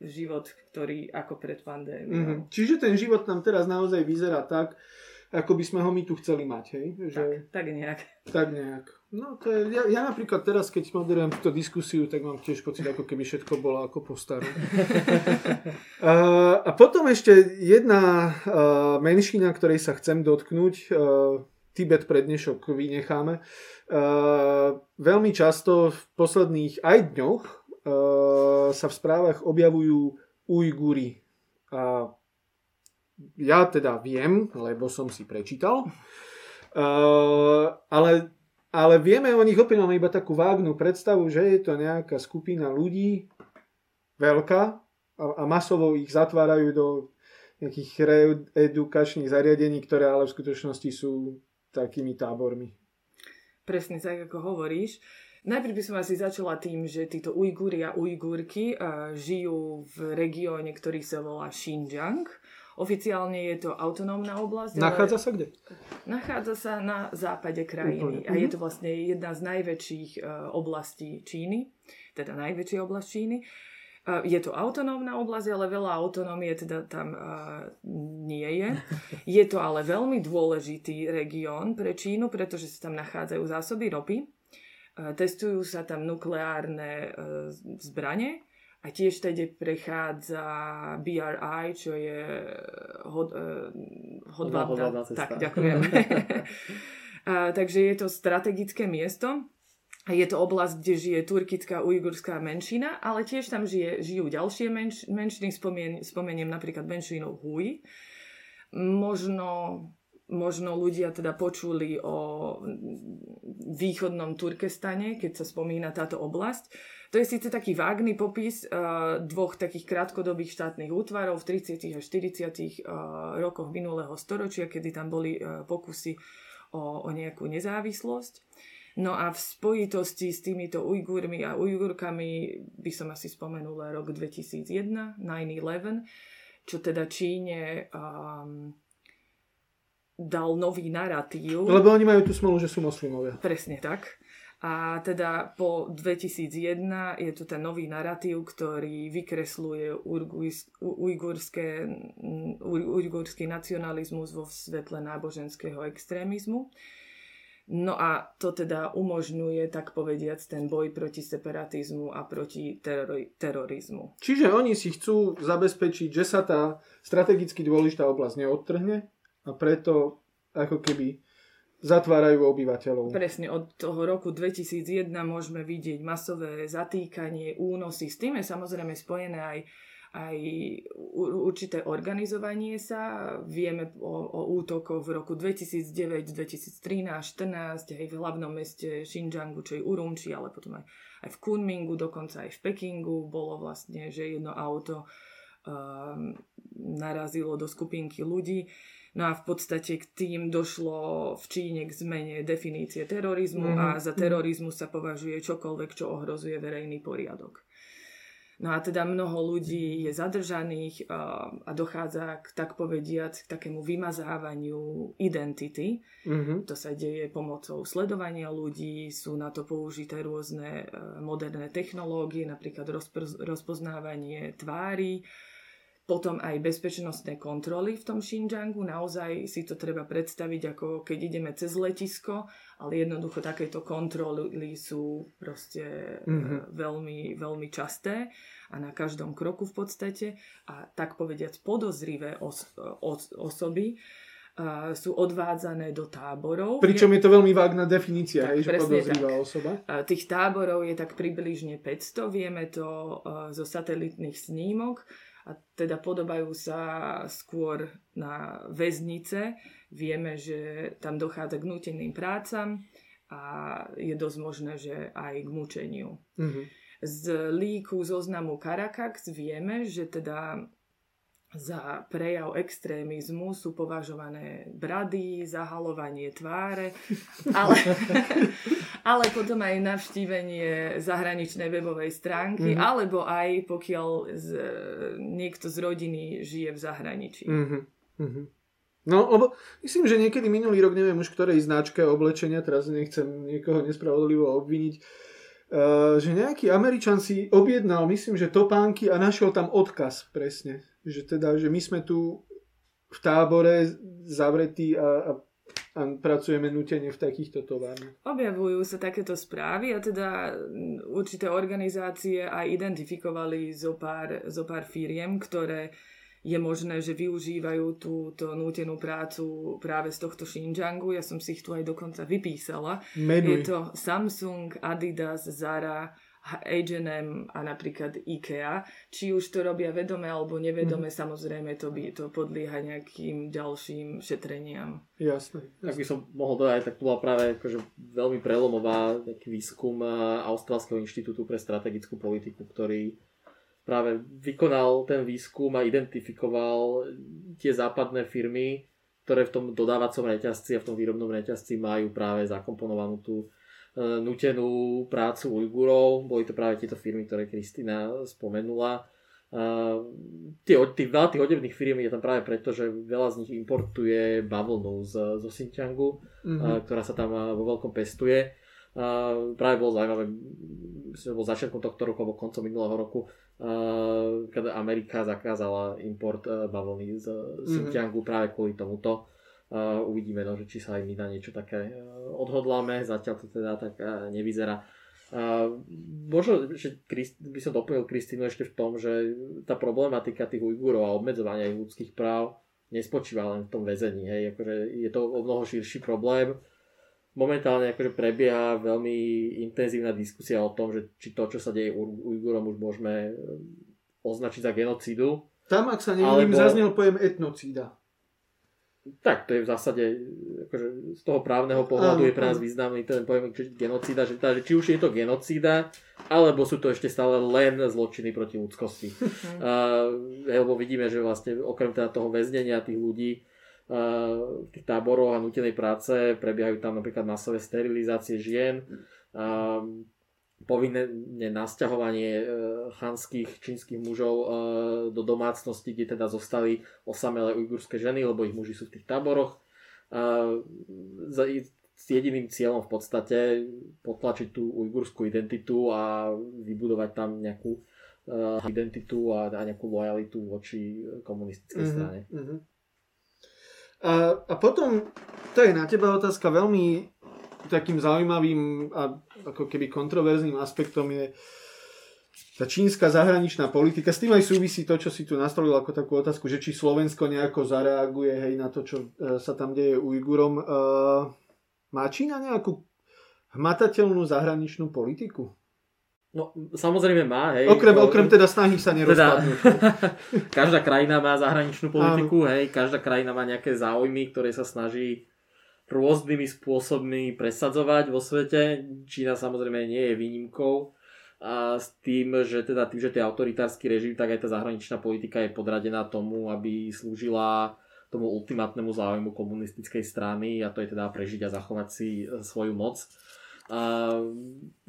Speaker 2: život, ktorý ako pred pandémiou. Mm-hmm.
Speaker 1: Čiže ten život nám teraz naozaj vyzerá tak, ako by sme ho my tu chceli mať, hej?
Speaker 2: Že... Tak, tak nejak.
Speaker 1: Tak nejak. No to je, ja, ja napríklad teraz, keď moderujem túto diskusiu, tak mám tiež pocit, ako keby všetko bolo ako po a, a potom ešte jedna uh, menšina, ktorej sa chcem dotknúť, uh, Tibet pre dnešok vynecháme. Uh, veľmi často v posledných aj dňoch uh, sa v správach objavujú Ujguri. A ja teda viem, lebo som si prečítal, uh, ale ale vieme o nich opäť iba takú vágnu predstavu, že je to nejaká skupina ľudí, veľká, a, a masovo ich zatvárajú do nejakých reedukačných zariadení, ktoré ale v skutočnosti sú takými tábormi.
Speaker 2: Presne tak, ako hovoríš. Najprv by som asi začala tým, že títo Ujguri a Ujgurky uh, žijú v regióne, ktorý sa volá Xinjiang. Oficiálne je to autonómna oblasť.
Speaker 1: Nachádza ale... sa kde?
Speaker 2: Nachádza sa na západe krajiny. Úplne. A je mhm. to vlastne jedna z najväčších uh, oblastí Číny. Teda najväčšia oblasť Číny. Uh, je to autonómna oblasť, ale veľa autonómie teda tam uh, nie je. Je to ale veľmi dôležitý región pre Čínu, pretože sa tam nachádzajú zásoby ropy. Testujú sa tam nukleárne zbranie a tiež tedy prechádza BRI, čo je hod, uh, hodvábna. Tak, ďakujem. a, takže je to strategické miesto. A je to oblasť, kde žije turkická ujgurská menšina, ale tiež tam žije, žijú ďalšie menš, menšiny, spomien, spomeniem napríklad menšinu Hui. Možno, možno ľudia teda počuli o východnom Turkestane, keď sa spomína táto oblasť. To je síce taký vágný popis uh, dvoch takých krátkodobých štátnych útvarov v 30. a 40. Uh, rokoch minulého storočia, kedy tam boli uh, pokusy o, o nejakú nezávislosť. No a v spojitosti s týmito Ujgurmi a Ujgurkami by som asi spomenula rok 2001, 9-11, čo teda Číne um, dal nový narratív.
Speaker 1: Lebo oni majú tú smolu, že sú moslimovia.
Speaker 2: Presne tak. A teda po 2001 je tu ten nový narratív, ktorý vykresluje ujgurské, ujgurský nacionalizmus vo svetle náboženského extrémizmu. No a to teda umožňuje, tak povediac, ten boj proti separatizmu a proti terori- terorizmu.
Speaker 1: Čiže oni si chcú zabezpečiť, že sa tá strategicky dôležitá oblasť neodtrhne a preto ako keby zatvárajú obyvateľov.
Speaker 2: Presne, od toho roku 2001 môžeme vidieť masové zatýkanie, únosy. S tým je samozrejme spojené aj, aj určité organizovanie sa. Vieme o, o útokoch v roku 2009, 2013, 2014, aj v hlavnom meste Xinjiangu, čo je Urumči, ale potom aj, aj v Kunmingu, dokonca aj v Pekingu bolo vlastne, že jedno auto um, narazilo do skupinky ľudí. No a v podstate k tým došlo v Číne k zmene definície terorizmu mm-hmm. a za terorizmus sa považuje čokoľvek, čo ohrozuje verejný poriadok. No a teda mnoho ľudí je zadržaných a, dochádza k, tak povediac, k takému vymazávaniu identity. Mm-hmm. To sa deje pomocou sledovania ľudí, sú na to použité rôzne moderné technológie, napríklad rozpo- rozpoznávanie tvári, potom aj bezpečnostné kontroly v tom Xinjiangu. Naozaj si to treba predstaviť, ako keď ideme cez letisko, ale jednoducho takéto kontroly sú proste mm-hmm. veľmi, veľmi časté a na každom kroku v podstate. A tak povediac podozrivé os- os- osoby sú odvádzané do táborov.
Speaker 1: Pričom je to veľmi vágna definícia, tak, hej, že podozrivá tak. osoba.
Speaker 2: Tých táborov je tak približne 500, vieme to zo satelitných snímok a teda podobajú sa skôr na väznice. Vieme, že tam dochádza k nuteným prácam a je dosť možné, že aj k mučeniu. Mm-hmm. Z líku zoznamu Karakax vieme, že teda za prejav extrémizmu sú považované brady, zahalovanie tváre, ale, ale potom aj navštívenie zahraničnej webovej stránky, mm-hmm. alebo aj pokiaľ z, niekto z rodiny žije v zahraničí. Mm-hmm.
Speaker 1: No, lebo myslím, že niekedy minulý rok, neviem už ktorej značke oblečenia, teraz nechcem niekoho nespravodlivo obviniť, uh, že nejaký Američan si objednal, myslím, že topánky a našiel tam odkaz presne že teda, že my sme tu v tábore zavretí a, a, a pracujeme nutene v takýchto továrniach.
Speaker 2: Objavujú sa takéto správy a teda určité organizácie aj identifikovali zo pár, zo pár firiem, ktoré je možné, že využívajú túto nútenú prácu práve z tohto Xinjiangu. Ja som si ich tu aj dokonca vypísala. Menuj. Je to Samsung, Adidas, Zara, H&M a napríklad IKEA. Či už to robia vedome alebo nevedome, mm. samozrejme to by to podlieha nejakým ďalším šetreniam.
Speaker 1: Jasné.
Speaker 3: Ak by som mohol dodať, tak to bola práve akože veľmi prelomová taký výskum Austrálskeho inštitútu pre strategickú politiku, ktorý práve vykonal ten výskum a identifikoval tie západné firmy, ktoré v tom dodávacom reťazci a v tom výrobnom reťazci majú práve zakomponovanú tú E, nutenú prácu Ujgurov. Boli to práve tieto firmy, ktoré Kristina spomenula. Uh, tie, tých, veľa tých odevných firm je tam práve preto, že veľa z nich importuje bavlnu z, zo Xinjiangu, mm-hmm. ktorá sa tam vo veľkom pestuje. Uh, práve bolo zaujímavé, myslím, bol začiatkom tohto roku alebo koncom minulého roku, uh, keď Amerika zakázala import uh, bavlny z, mm-hmm. Xinjiangu práve kvôli tomuto. Uh, uvidíme, no, že či sa aj my na niečo také uh, odhodláme, zatiaľ to teda tak uh, nevyzerá. Možno, že by som doplnil Kristínu ešte v tom, že tá problematika tých Ujgurov a obmedzovania ich ľudských práv nespočíva len v tom väzení. Hej. Akože je to o mnoho širší problém. Momentálne akože prebieha veľmi intenzívna diskusia o tom, že či to, čo sa deje Ujgurom, už môžeme označiť za genocídu.
Speaker 1: Tam, ak sa neviem, alebo... zaznel pojem etnocída.
Speaker 3: Tak, to je v zásade, akože z toho právneho pohľadu je pre nás významný ten pojem genocída, že, teda, že či už je to genocída, alebo sú to ešte stále len zločiny proti ľudskosti. uh, lebo vidíme, že vlastne okrem teda toho väznenia tých ľudí uh, v tých táboroch a nutenej práce prebiehajú tam napríklad masové sterilizácie žien. Uh, povinné nasťahovanie e, chanských čínskych mužov e, do domácnosti, kde teda zostali osamelé ujgurské ženy, lebo ich muži sú v tých táboroch. S jediným cieľom v podstate potlačiť tú ujgurskú identitu a vybudovať tam nejakú e, identitu a, nejakú lojalitu voči komunistickej mm-hmm, strane. Mm-hmm.
Speaker 1: A, a potom, to je na teba otázka veľmi takým zaujímavým a ako keby kontroverzným aspektom je tá čínska zahraničná politika. S tým aj súvisí to, čo si tu nastolil ako takú otázku, že či Slovensko nejako zareaguje hej, na to, čo e, sa tam deje Ujgurom. E, má Čína nejakú hmatateľnú zahraničnú politiku?
Speaker 3: No, samozrejme má, hej.
Speaker 1: Okrem, okrem teda snahy sa nerozpadnúť. Teda,
Speaker 3: každá krajina má zahraničnú politiku, Áno. hej. Každá krajina má nejaké záujmy, ktoré sa snaží rôznymi spôsobmi presadzovať vo svete. Čína samozrejme nie je výnimkou a s tým, že teda tým, že to je autoritársky režim, tak aj tá zahraničná politika je podradená tomu, aby slúžila tomu ultimátnemu záujmu komunistickej strany a to je teda prežiť a zachovať si e, svoju moc. A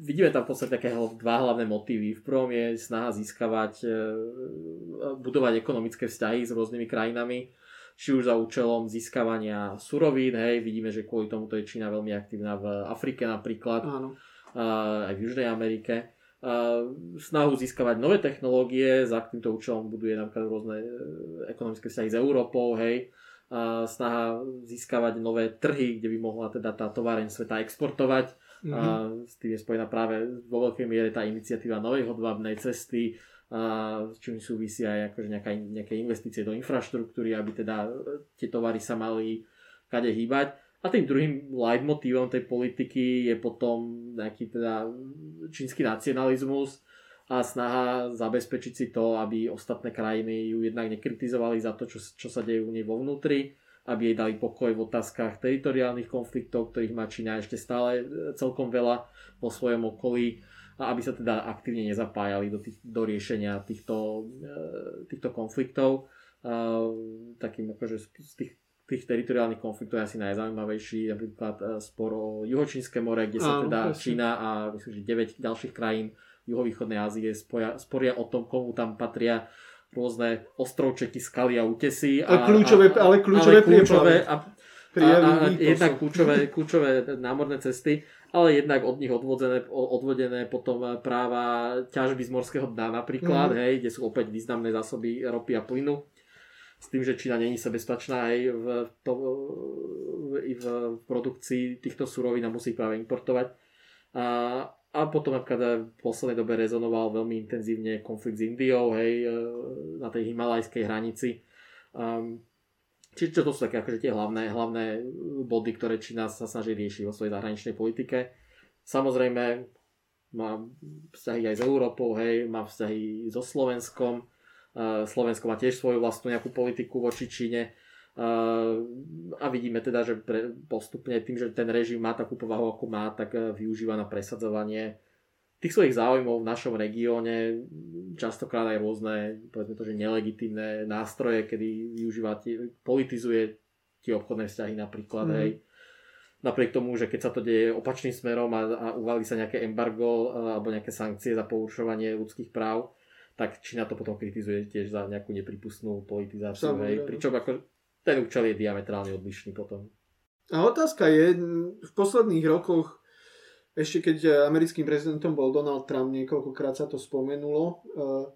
Speaker 3: vidíme tam v podstate také dva hlavné motívy. V prvom je snaha získavať, e, budovať ekonomické vzťahy s rôznymi krajinami či už za účelom získavania surovín, hej, vidíme, že kvôli tomu to je Čína veľmi aktívna v Afrike napríklad, Áno. aj v Južnej Amerike. Snahu získavať nové technológie, za týmto účelom buduje napríklad rôzne e, ekonomické vzťahy s Európou, hej, snaha získavať nové trhy, kde by mohla teda tá továreň sveta exportovať. Mm-hmm. A s tým je spojená práve vo veľkej miere tá iniciatíva novej hodvábnej cesty, s čím súvisia aj akože nejaká, nejaké investície do infraštruktúry, aby teda e, tie tovary sa mali kade hýbať. A tým druhým leitmotívom tej politiky je potom nejaký teda čínsky nacionalizmus a snaha zabezpečiť si to, aby ostatné krajiny ju jednak nekritizovali za to, čo, čo sa deje u nej vo vnútri, aby jej dali pokoj v otázkach teritoriálnych konfliktov, ktorých má Čína ešte stále celkom veľa vo svojom okolí a aby sa teda aktívne nezapájali do, tých, do riešenia týchto, e, týchto konfliktov. Takým akože z tých tých teritoriálnych konfliktov je asi najzaujímavejší, napríklad e, spor o Juhočínske more, kde sa teda. Čína a myslím, že 9 ďalších krajín juhovýchodnej Ázie spoja, sporia o tom, komu tam patria rôzne ostrovčeky, skaly a útesy.
Speaker 1: A, a kľúčové, a, ale kľúčové, ale kľúčové a,
Speaker 3: a, a, a jednak kľúčové, kľúčové námorné cesty, ale jednak od nich odvodené, odvodené potom práva ťažby z morského dna napríklad, mm. hej, kde sú opäť významné zásoby ropy a plynu s tým, že Čína není sebestačná aj v, to, v, v produkcii týchto surovín a musí práve importovať. A, a potom napríklad v poslednej dobe rezonoval veľmi intenzívne konflikt s Indiou, hej, na tej himalajskej hranici. Um, čiže čo to sú také akože tie hlavné, hlavné body, ktoré Čína sa snaží riešiť vo svojej zahraničnej politike. Samozrejme má vzťahy aj s Európou, hej, má vzťahy so Slovenskom, Slovensko má tiež svoju vlastnú nejakú politiku voči Číne a vidíme teda, že postupne tým, že ten režim má takú povahu, ako má, tak e, využíva na presadzovanie tých svojich záujmov v našom regióne, častokrát aj rôzne, povedzme to, že nelegitímne nástroje, kedy využíva, politizuje tie obchodné vzťahy napríklad, mm. hej. Napriek tomu, že keď sa to deje opačným smerom a, a uvalí sa nejaké embargo e, alebo nejaké sankcie za porušovanie ľudských práv, tak Čína to potom kritizuje tiež za nejakú nepripustnú politizáciu. Hej. Pričom ako ten účel je diametrálne odlišný potom.
Speaker 1: A otázka je, v posledných rokoch, ešte keď americkým prezidentom bol Donald Trump, niekoľkokrát sa to spomenulo, eh,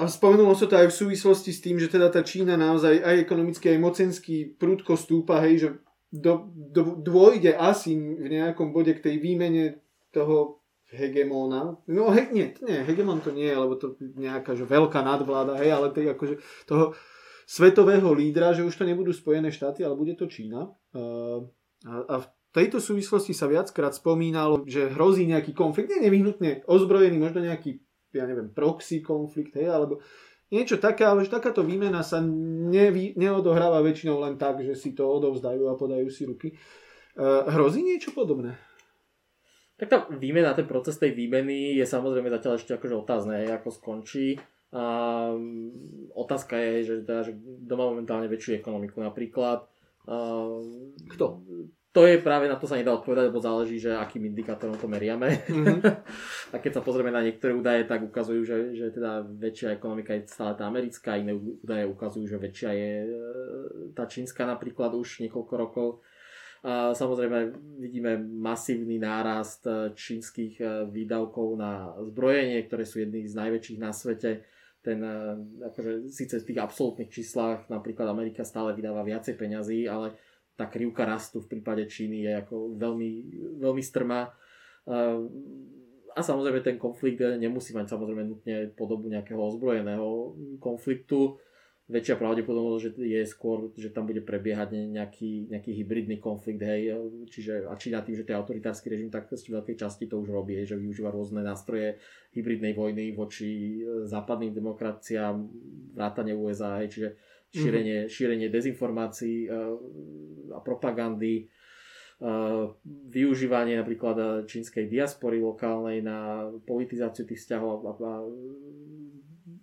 Speaker 1: a spomenulo sa to aj v súvislosti s tým, že teda tá Čína naozaj aj ekonomicky, aj mocensky prudko stúpa, hej, že do, do, dôjde asi v nejakom bode k tej výmene toho hegemóna. No he, nie, nie, hegemon to nie je, lebo to nejaká že veľká nadvláda, hej, ale tej, akože toho svetového lídra, že už to nebudú Spojené štáty, ale bude to Čína. Uh, a, a tejto súvislosti sa viackrát spomínalo, že hrozí nejaký konflikt, nie nevyhnutne ozbrojený, možno nejaký, ja neviem, proxy konflikt, hej, alebo niečo také, ale že takáto výmena sa nevy, neodohráva väčšinou len tak, že si to odovzdajú a podajú si ruky. Uh, hrozí niečo podobné?
Speaker 3: Tak tá výmena, ten proces tej výmeny je samozrejme zatiaľ ešte akože otázne, ako skončí. A mm, otázka je, že, teda, že kto má momentálne väčšiu ekonomiku napríklad. A,
Speaker 1: Kto?
Speaker 3: To je práve na to sa nedá odpovedať, lebo záleží, že akým indikátorom to meriame. Mm-hmm. a keď sa pozrieme na niektoré údaje, tak ukazujú, že, že teda väčšia ekonomika je stále tá americká, iné údaje ukazujú, že väčšia je e, tá čínska napríklad už niekoľko rokov. A samozrejme vidíme masívny nárast e, čínskych e, výdavkov na zbrojenie, ktoré sú jedný z najväčších na svete. Ten, akože, síce v tých absolútnych číslach napríklad Amerika stále vydáva viacej peňazí, ale tá krivka rastu v prípade Číny je ako veľmi, veľmi strmá. A samozrejme ten konflikt nemusí mať samozrejme nutne podobu nejakého ozbrojeného konfliktu. Väčšia pravdepodobnosť, že je skôr, že tam bude prebiehať nejaký, nejaký hybridný konflikt, hej, čiže a Čína tým, že to je autoritársky režim, tak z veľkej časti to už robí, hej, že využíva rôzne nástroje hybridnej vojny voči e, západným demokraciám, vrátane USA, hej, čiže šírenie, mm-hmm. šírenie dezinformácií uh, a propagandy, uh, využívanie napríklad čínskej diaspory lokálnej na politizáciu tých vzťahov a, a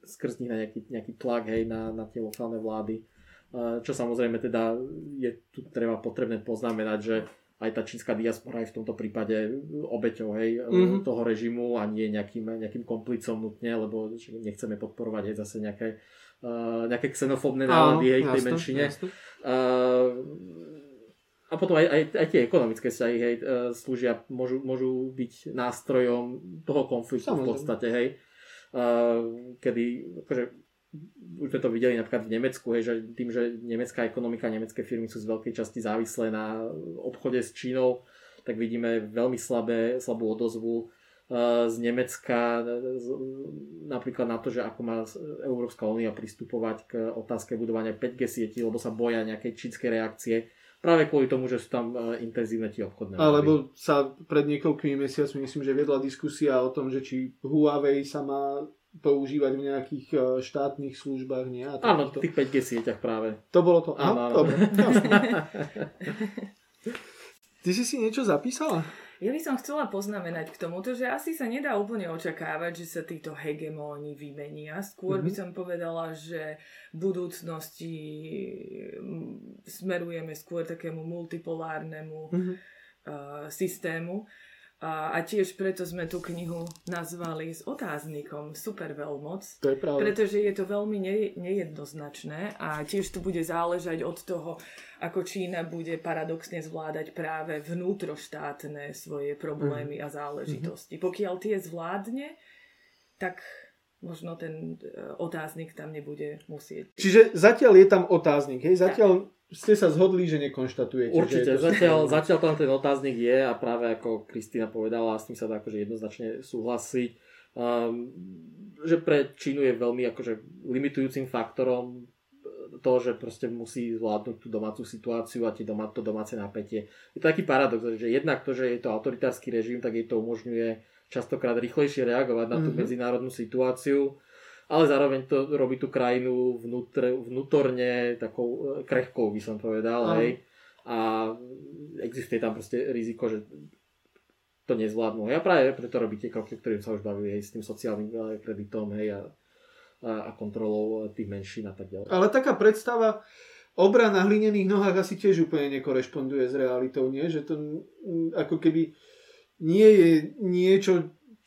Speaker 3: skrz nich na nejaký, nejaký tlak hej, na, na tie lokálne vlády. Čo samozrejme teda je tu treba potrebné poznamenať, že aj tá čínska diaspora je v tomto prípade obeťou hej, mm-hmm. toho režimu a nie nejakým, nejakým komplicom nutne, lebo nechceme podporovať aj zase nejaké, uh, nejaké xenofóbne nálady hej, v tej menšine. Uh, a potom aj, aj, aj tie ekonomické vzťahy hej, uh, slúžia, môžu, môžu byť nástrojom toho konfliktu Samozrejme. v podstate. Hej kedy akože, už sme to videli napríklad v Nemecku, hej, že tým, že nemecká ekonomika, nemecké firmy sú z veľkej časti závislé na obchode s Čínou, tak vidíme veľmi slabé, slabú odozvu z Nemecka napríklad na to, že ako má Európska únia pristupovať k otázke budovania 5G sieti, lebo sa boja nejakej čínskej reakcie práve kvôli tomu, že sú tam intenzívne tie obchodné
Speaker 1: Alebo sa pred niekoľkými mesiacmi myslím, že viedla diskusia o tom, že či Huawei sa má používať v nejakých štátnych službách. Nie?
Speaker 3: Áno, v tých 5G sieťach práve.
Speaker 1: To bolo to? Áno, áno. Dobre, Ty si si niečo zapísala?
Speaker 2: Ja by som chcela poznamenať k tomu, že asi sa nedá úplne očakávať, že sa títo hegemóni vymenia. Skôr mm-hmm. by mhm. som povedala, že v budúcnosti mm, smerujeme skôr takému multipolárnemu mm-hmm. uh, systému. A, a tiež preto sme tú knihu nazvali s otáznikom Super veľmoc.
Speaker 1: To je pravda.
Speaker 2: Pretože je to veľmi ne, nejednoznačné a tiež to bude záležať od toho, ako Čína bude paradoxne zvládať práve vnútroštátne svoje problémy mm. a záležitosti. Mm. Pokiaľ tie zvládne, tak možno ten e, otáznik tam nebude musieť.
Speaker 1: Čiže zatiaľ je tam otáznik, hej? Zatiaľ tak ste sa zhodli, že nekonštatujete.
Speaker 3: Určite,
Speaker 1: že
Speaker 3: zatiaľ, zatiaľ tam ten otáznik je a práve ako Kristýna povedala, s tým sa dá akože jednoznačne súhlasiť, um, že pre Čínu je veľmi akože limitujúcim faktorom to, že proste musí zvládnuť tú domácu situáciu a doma, to domáce napätie. Je to taký paradox, že jednak to, že je to autoritársky režim, tak jej to umožňuje častokrát rýchlejšie reagovať na tú mm-hmm. medzinárodnú situáciu ale zároveň to robí tú krajinu vnútr, vnútorne takou e, krehkou, by som povedal, hej. A existuje tam proste riziko, že to nezvládnu. Ja práve preto robí tie kroky, ktorým sa už bavili, hej, s tým sociálnym e, kreditom, hej, a, a, a kontrolou tých menšín a tak ďalej.
Speaker 1: Ale taká predstava, obra na hlinených nohách asi tiež úplne nekorešponduje s realitou, nie? Že to ako keby nie je niečo,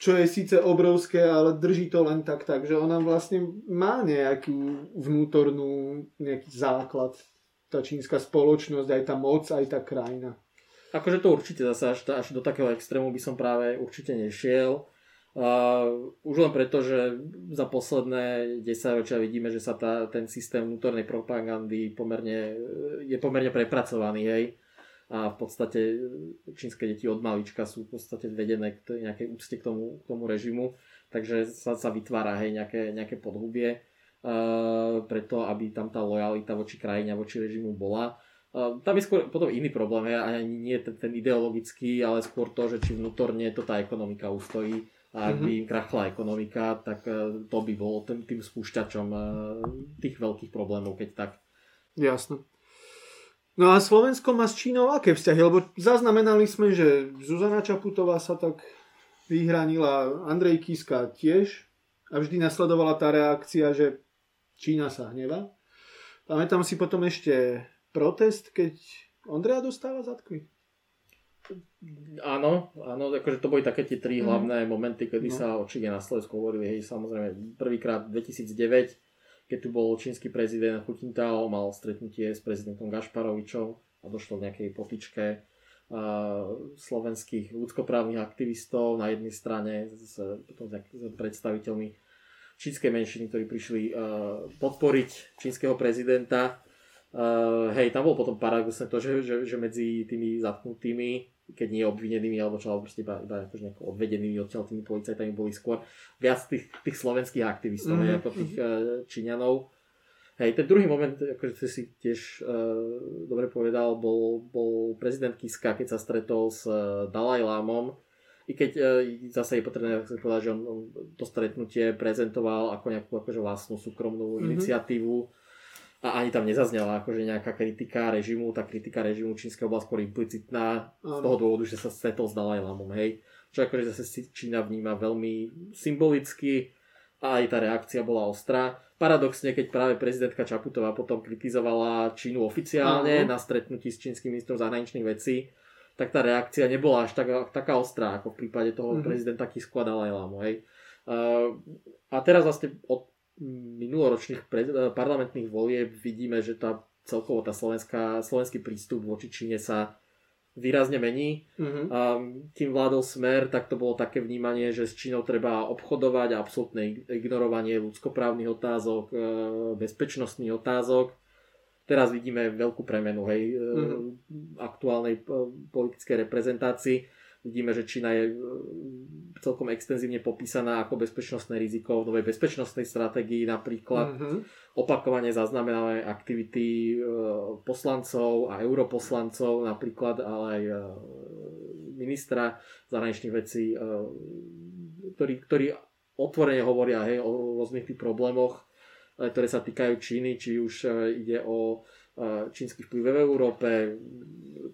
Speaker 1: čo je síce obrovské, ale drží to len tak, tak, že ona vlastne má nejakú vnútornú, nejaký základ, tá čínska spoločnosť, aj tá moc, aj tá krajina.
Speaker 3: Akože to určite zase až, až do takého extrému by som práve určite nešiel. Uh, už len preto, že za posledné 10 ročia vidíme, že sa tá, ten systém vnútornej propagandy pomerne, je pomerne prepracovaný. Hej a v podstate čínske deti od malička sú v podstate vedené k nejakej úcte k tomu, k tomu režimu, takže sa, sa vytvára hej, nejaké, nejaké podhubie uh, preto, aby tam tá lojalita voči krajine a voči režimu bola. Uh, tam je skôr potom iný problém, hej, ani nie ten, ten ideologický, ale skôr to, že či vnútorne to tá ekonomika ustojí a ak mm-hmm. by im krachla ekonomika, tak uh, to by bolo tým, tým spúšťačom uh, tých veľkých problémov, keď tak.
Speaker 1: Jasno. No a Slovensko má s Čínou aké vzťahy? Lebo zaznamenali sme, že Zuzana Čaputová sa tak vyhranila, Andrej Kiska tiež a vždy nasledovala tá reakcia, že Čína sa hneva. Pamätám si potom ešte protest, keď Ondreja dostáva zadky.
Speaker 3: Áno, áno, akože to boli také tie tri mm. hlavné momenty, kedy no. sa o Číne na Slovensku hovorili, hej, samozrejme prvýkrát 2009, keď tu bol čínsky prezident Hu mal stretnutie s prezidentom Gašparovičom a došlo k nejakej potičke slovenských ľudskoprávnych aktivistov na jednej strane s, potom s predstaviteľmi čínskej menšiny, ktorí prišli podporiť čínskeho prezidenta. Hej, tam bol potom paradoxné to, že, že, že medzi tými zatknutými keď nie obvinenými alebo čo, alebo proste iba, iba akože nejako odvedenými odtiaľ tými policajtami boli skôr viac tých, tých slovenských aktivistov, mm-hmm. ako tých uh, Číňanov. Hej, ten druhý moment, akože si tiež uh, dobre povedal, bol, bol prezident Kiska, keď sa stretol s uh, Dalaj Lámom, i keď uh, zase je potrebné povedať, že on, on to stretnutie prezentoval ako nejakú akože vlastnú súkromnú mm-hmm. iniciatívu, a ani tam nezaznela akože nejaká kritika režimu, tá kritika režimu čínskeho bola skôr implicitná z toho dôvodu, že sa stretol s Dalajlamom, hej. Čo akože zase Čína vníma veľmi symbolicky a aj tá reakcia bola ostrá. Paradoxne, keď práve prezidentka Čaputová potom kritizovala Čínu oficiálne Aha. na stretnutí s čínskym ministrom zahraničných vecí, tak tá reakcia nebola až tak, taká ostrá, ako v prípade toho uh-huh. prezidenta Kisku a Dalajlamu, hej. Uh, a teraz vlastne od minuloročných eh, parlamentných volieb vidíme, že tá celkovo tá slovenská, slovenský prístup voči Číne sa výrazne mení. Mm-hmm. A tým vládol smer, tak to bolo také vnímanie, že s Čínou treba obchodovať a absolútne ignorovanie ľudskoprávnych otázok, eh, bezpečnostných otázok. Teraz vidíme veľkú premenu hej, mm-hmm. aktuálnej politickej reprezentácii. Vidíme, že Čína je celkom extenzívne popísaná ako bezpečnostné riziko v novej bezpečnostnej stratégii napríklad. Mm-hmm. Opakovane zaznamenáme aktivity poslancov a europoslancov napríklad, ale aj ministra zahraničných vecí, ktorí, ktorí otvorene hovoria hej, o rôznych tých problémoch, ktoré sa týkajú Číny, či už ide o čínsky vplyv v Európe,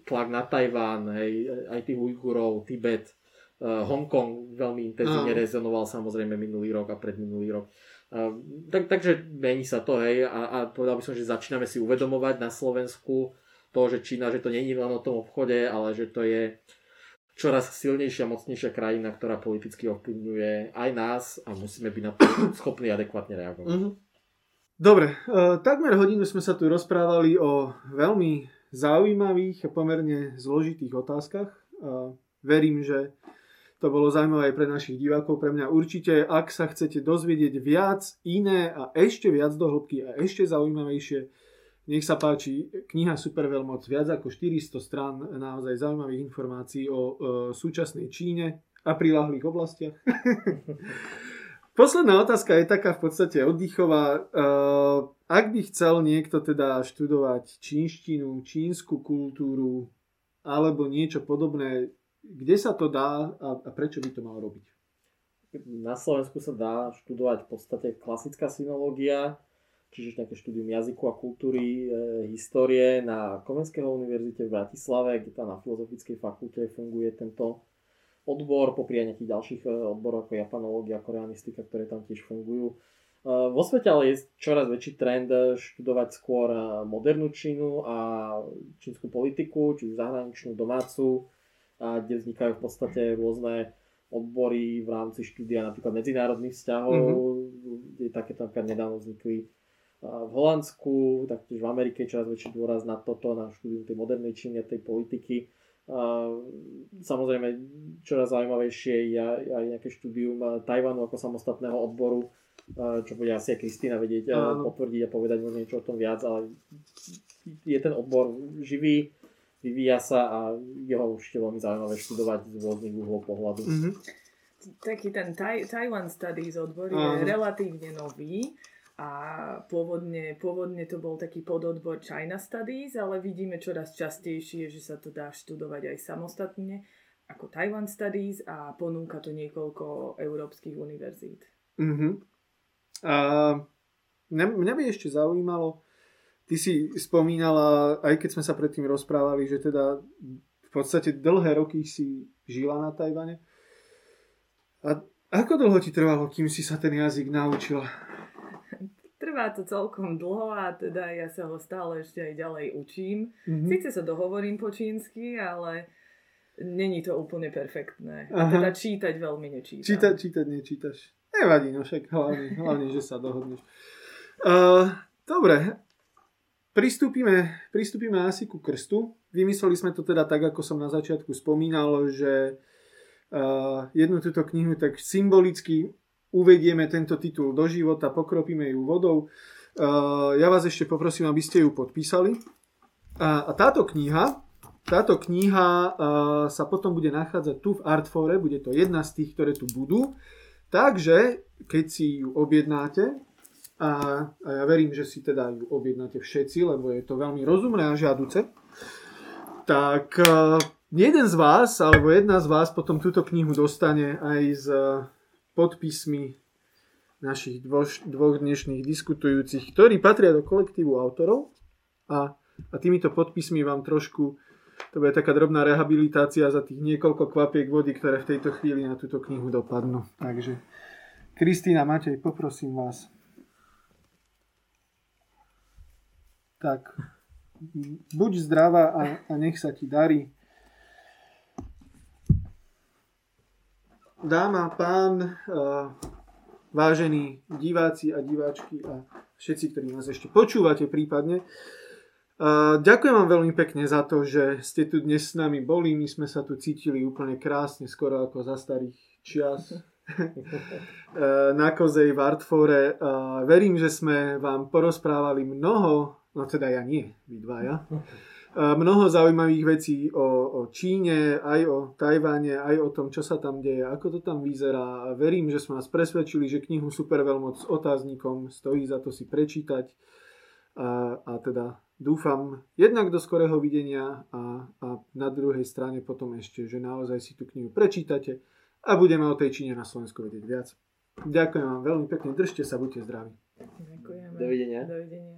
Speaker 3: tlak na Tajván, hej, aj tých Ujgurov, Tibet, Hongkong veľmi intenzívne no. rezonoval samozrejme minulý rok a predminulý rok. Tak, takže mení sa to, hej, a, a povedal by som, že začíname si uvedomovať na Slovensku to, že Čína, že to je len o tom obchode, ale že to je čoraz silnejšia, mocnejšia krajina, ktorá politicky ovplyvňuje aj nás a musíme byť na to schopní adekvátne reagovať. Mm-hmm.
Speaker 1: Dobre, uh, takmer hodinu sme sa tu rozprávali o veľmi zaujímavých a pomerne zložitých otázkach. Verím, že to bolo zaujímavé aj pre našich divákov, pre mňa určite. Ak sa chcete dozvedieť viac, iné a ešte viac do hĺbky a ešte zaujímavejšie, nech sa páči, kniha Superveľmoc, viac ako 400 strán naozaj zaujímavých informácií o uh, súčasnej Číne a prilahlých oblastiach. Posledná otázka je taká v podstate oddychová. Uh, ak by chcel niekto teda študovať čínštinu, čínsku kultúru alebo niečo podobné, kde sa to dá a, prečo by to mal robiť?
Speaker 3: Na Slovensku sa dá študovať v podstate klasická synológia, čiže nejaké štúdium jazyku a kultúry, e, histórie na Komenského univerzite v Bratislave, kde tam na Filozofickej fakulte funguje tento odbor, popri aj nejakých ďalších e, odborov ako japanológia, koreanistika, ktoré tam tiež fungujú. E, vo svete ale je čoraz väčší trend študovať skôr e, modernú Čínu a čínsku politiku, či zahraničnú, domácu, a kde vznikajú v podstate rôzne odbory v rámci štúdia napríklad medzinárodných vzťahov, mm-hmm. kde takéto napríklad nedávno vznikli v Holandsku, taktiež v Amerike čoraz väčší dôraz na toto, na štúdium tej modernej Číny a tej politiky. Samozrejme, čoraz zaujímavejšie je aj nejaké štúdium Tajvanu ako samostatného odboru, čo bude asi aj Kristýna vedieť Áno. potvrdiť a povedať možno niečo o tom viac, ale je ten odbor živý, vyvíja sa a je ho určite veľmi zaujímavé študovať z rôznych uhlov pohľadu. Mm-hmm.
Speaker 2: Taký ten Taiwan Studies odbor je Áno. relatívne nový a pôvodne, pôvodne to bol taký pododbor China Studies, ale vidíme čoraz častejšie, že sa to dá študovať aj samostatne ako Taiwan Studies a ponúka to niekoľko európskych univerzít.
Speaker 1: Uh-huh. A mňa, mňa by ešte zaujímalo, ty si spomínala, aj keď sme sa predtým rozprávali, že teda v podstate dlhé roky si žila na Tajvane. A ako dlho ti trvalo, kým si sa ten jazyk naučila?
Speaker 2: Trvá to celkom dlho a teda ja sa ho stále ešte aj ďalej učím. Mm-hmm. Sice sa dohovorím po čínsky, ale není to úplne perfektné. A teda čítať veľmi nečítam.
Speaker 1: Číta, čítať nečítaš. Nevadí, no však hlavne, hlavne že sa dohodneš. Uh, dobre, pristúpime, pristúpime asi ku krstu. Vymysleli sme to teda tak, ako som na začiatku spomínal, že uh, jednu túto knihu tak symbolicky uvedieme tento titul do života, pokropíme ju vodou. Ja vás ešte poprosím, aby ste ju podpísali. A táto kniha, táto kniha sa potom bude nachádzať tu v Artfore, bude to jedna z tých, ktoré tu budú. Takže, keď si ju objednáte, a, a ja verím, že si teda ju objednáte všetci, lebo je to veľmi rozumné a žiaduce, tak jeden z vás, alebo jedna z vás potom túto knihu dostane aj s podpismi našich dvoš, dvoch dnešných diskutujúcich, ktorí patria do kolektívu autorov a, a týmito podpismi vám trošku to bude taká drobná rehabilitácia za tých niekoľko kvapiek vody, ktoré v tejto chvíli na túto knihu dopadnú. Takže Kristýna, Matej, poprosím vás. Tak, buď zdravá a, a nech sa ti darí. dáma, pán, uh, vážení diváci a diváčky a všetci, ktorí nás ešte počúvate prípadne. Uh, ďakujem vám veľmi pekne za to, že ste tu dnes s nami boli. My sme sa tu cítili úplne krásne, skoro ako za starých čias. na Kozej v Artfore. Verím, že sme vám porozprávali mnoho, no teda ja nie, vy dvaja, mnoho zaujímavých vecí o, o Číne, aj o Tajvane, aj o tom, čo sa tam deje, ako to tam vyzerá. Verím, že sme vás presvedčili, že knihu Superveľmoc s otáznikom stojí za to si prečítať. A, a teda dúfam jednak do skorého videnia a, a na druhej strane potom ešte, že naozaj si tú knihu prečítate a budeme o tej Číne na Slovensku vedieť viac. Ďakujem vám veľmi pekne, držte sa, buďte zdraví.
Speaker 2: Ďakujeme.
Speaker 3: Dovidenia.
Speaker 2: Dovidenia.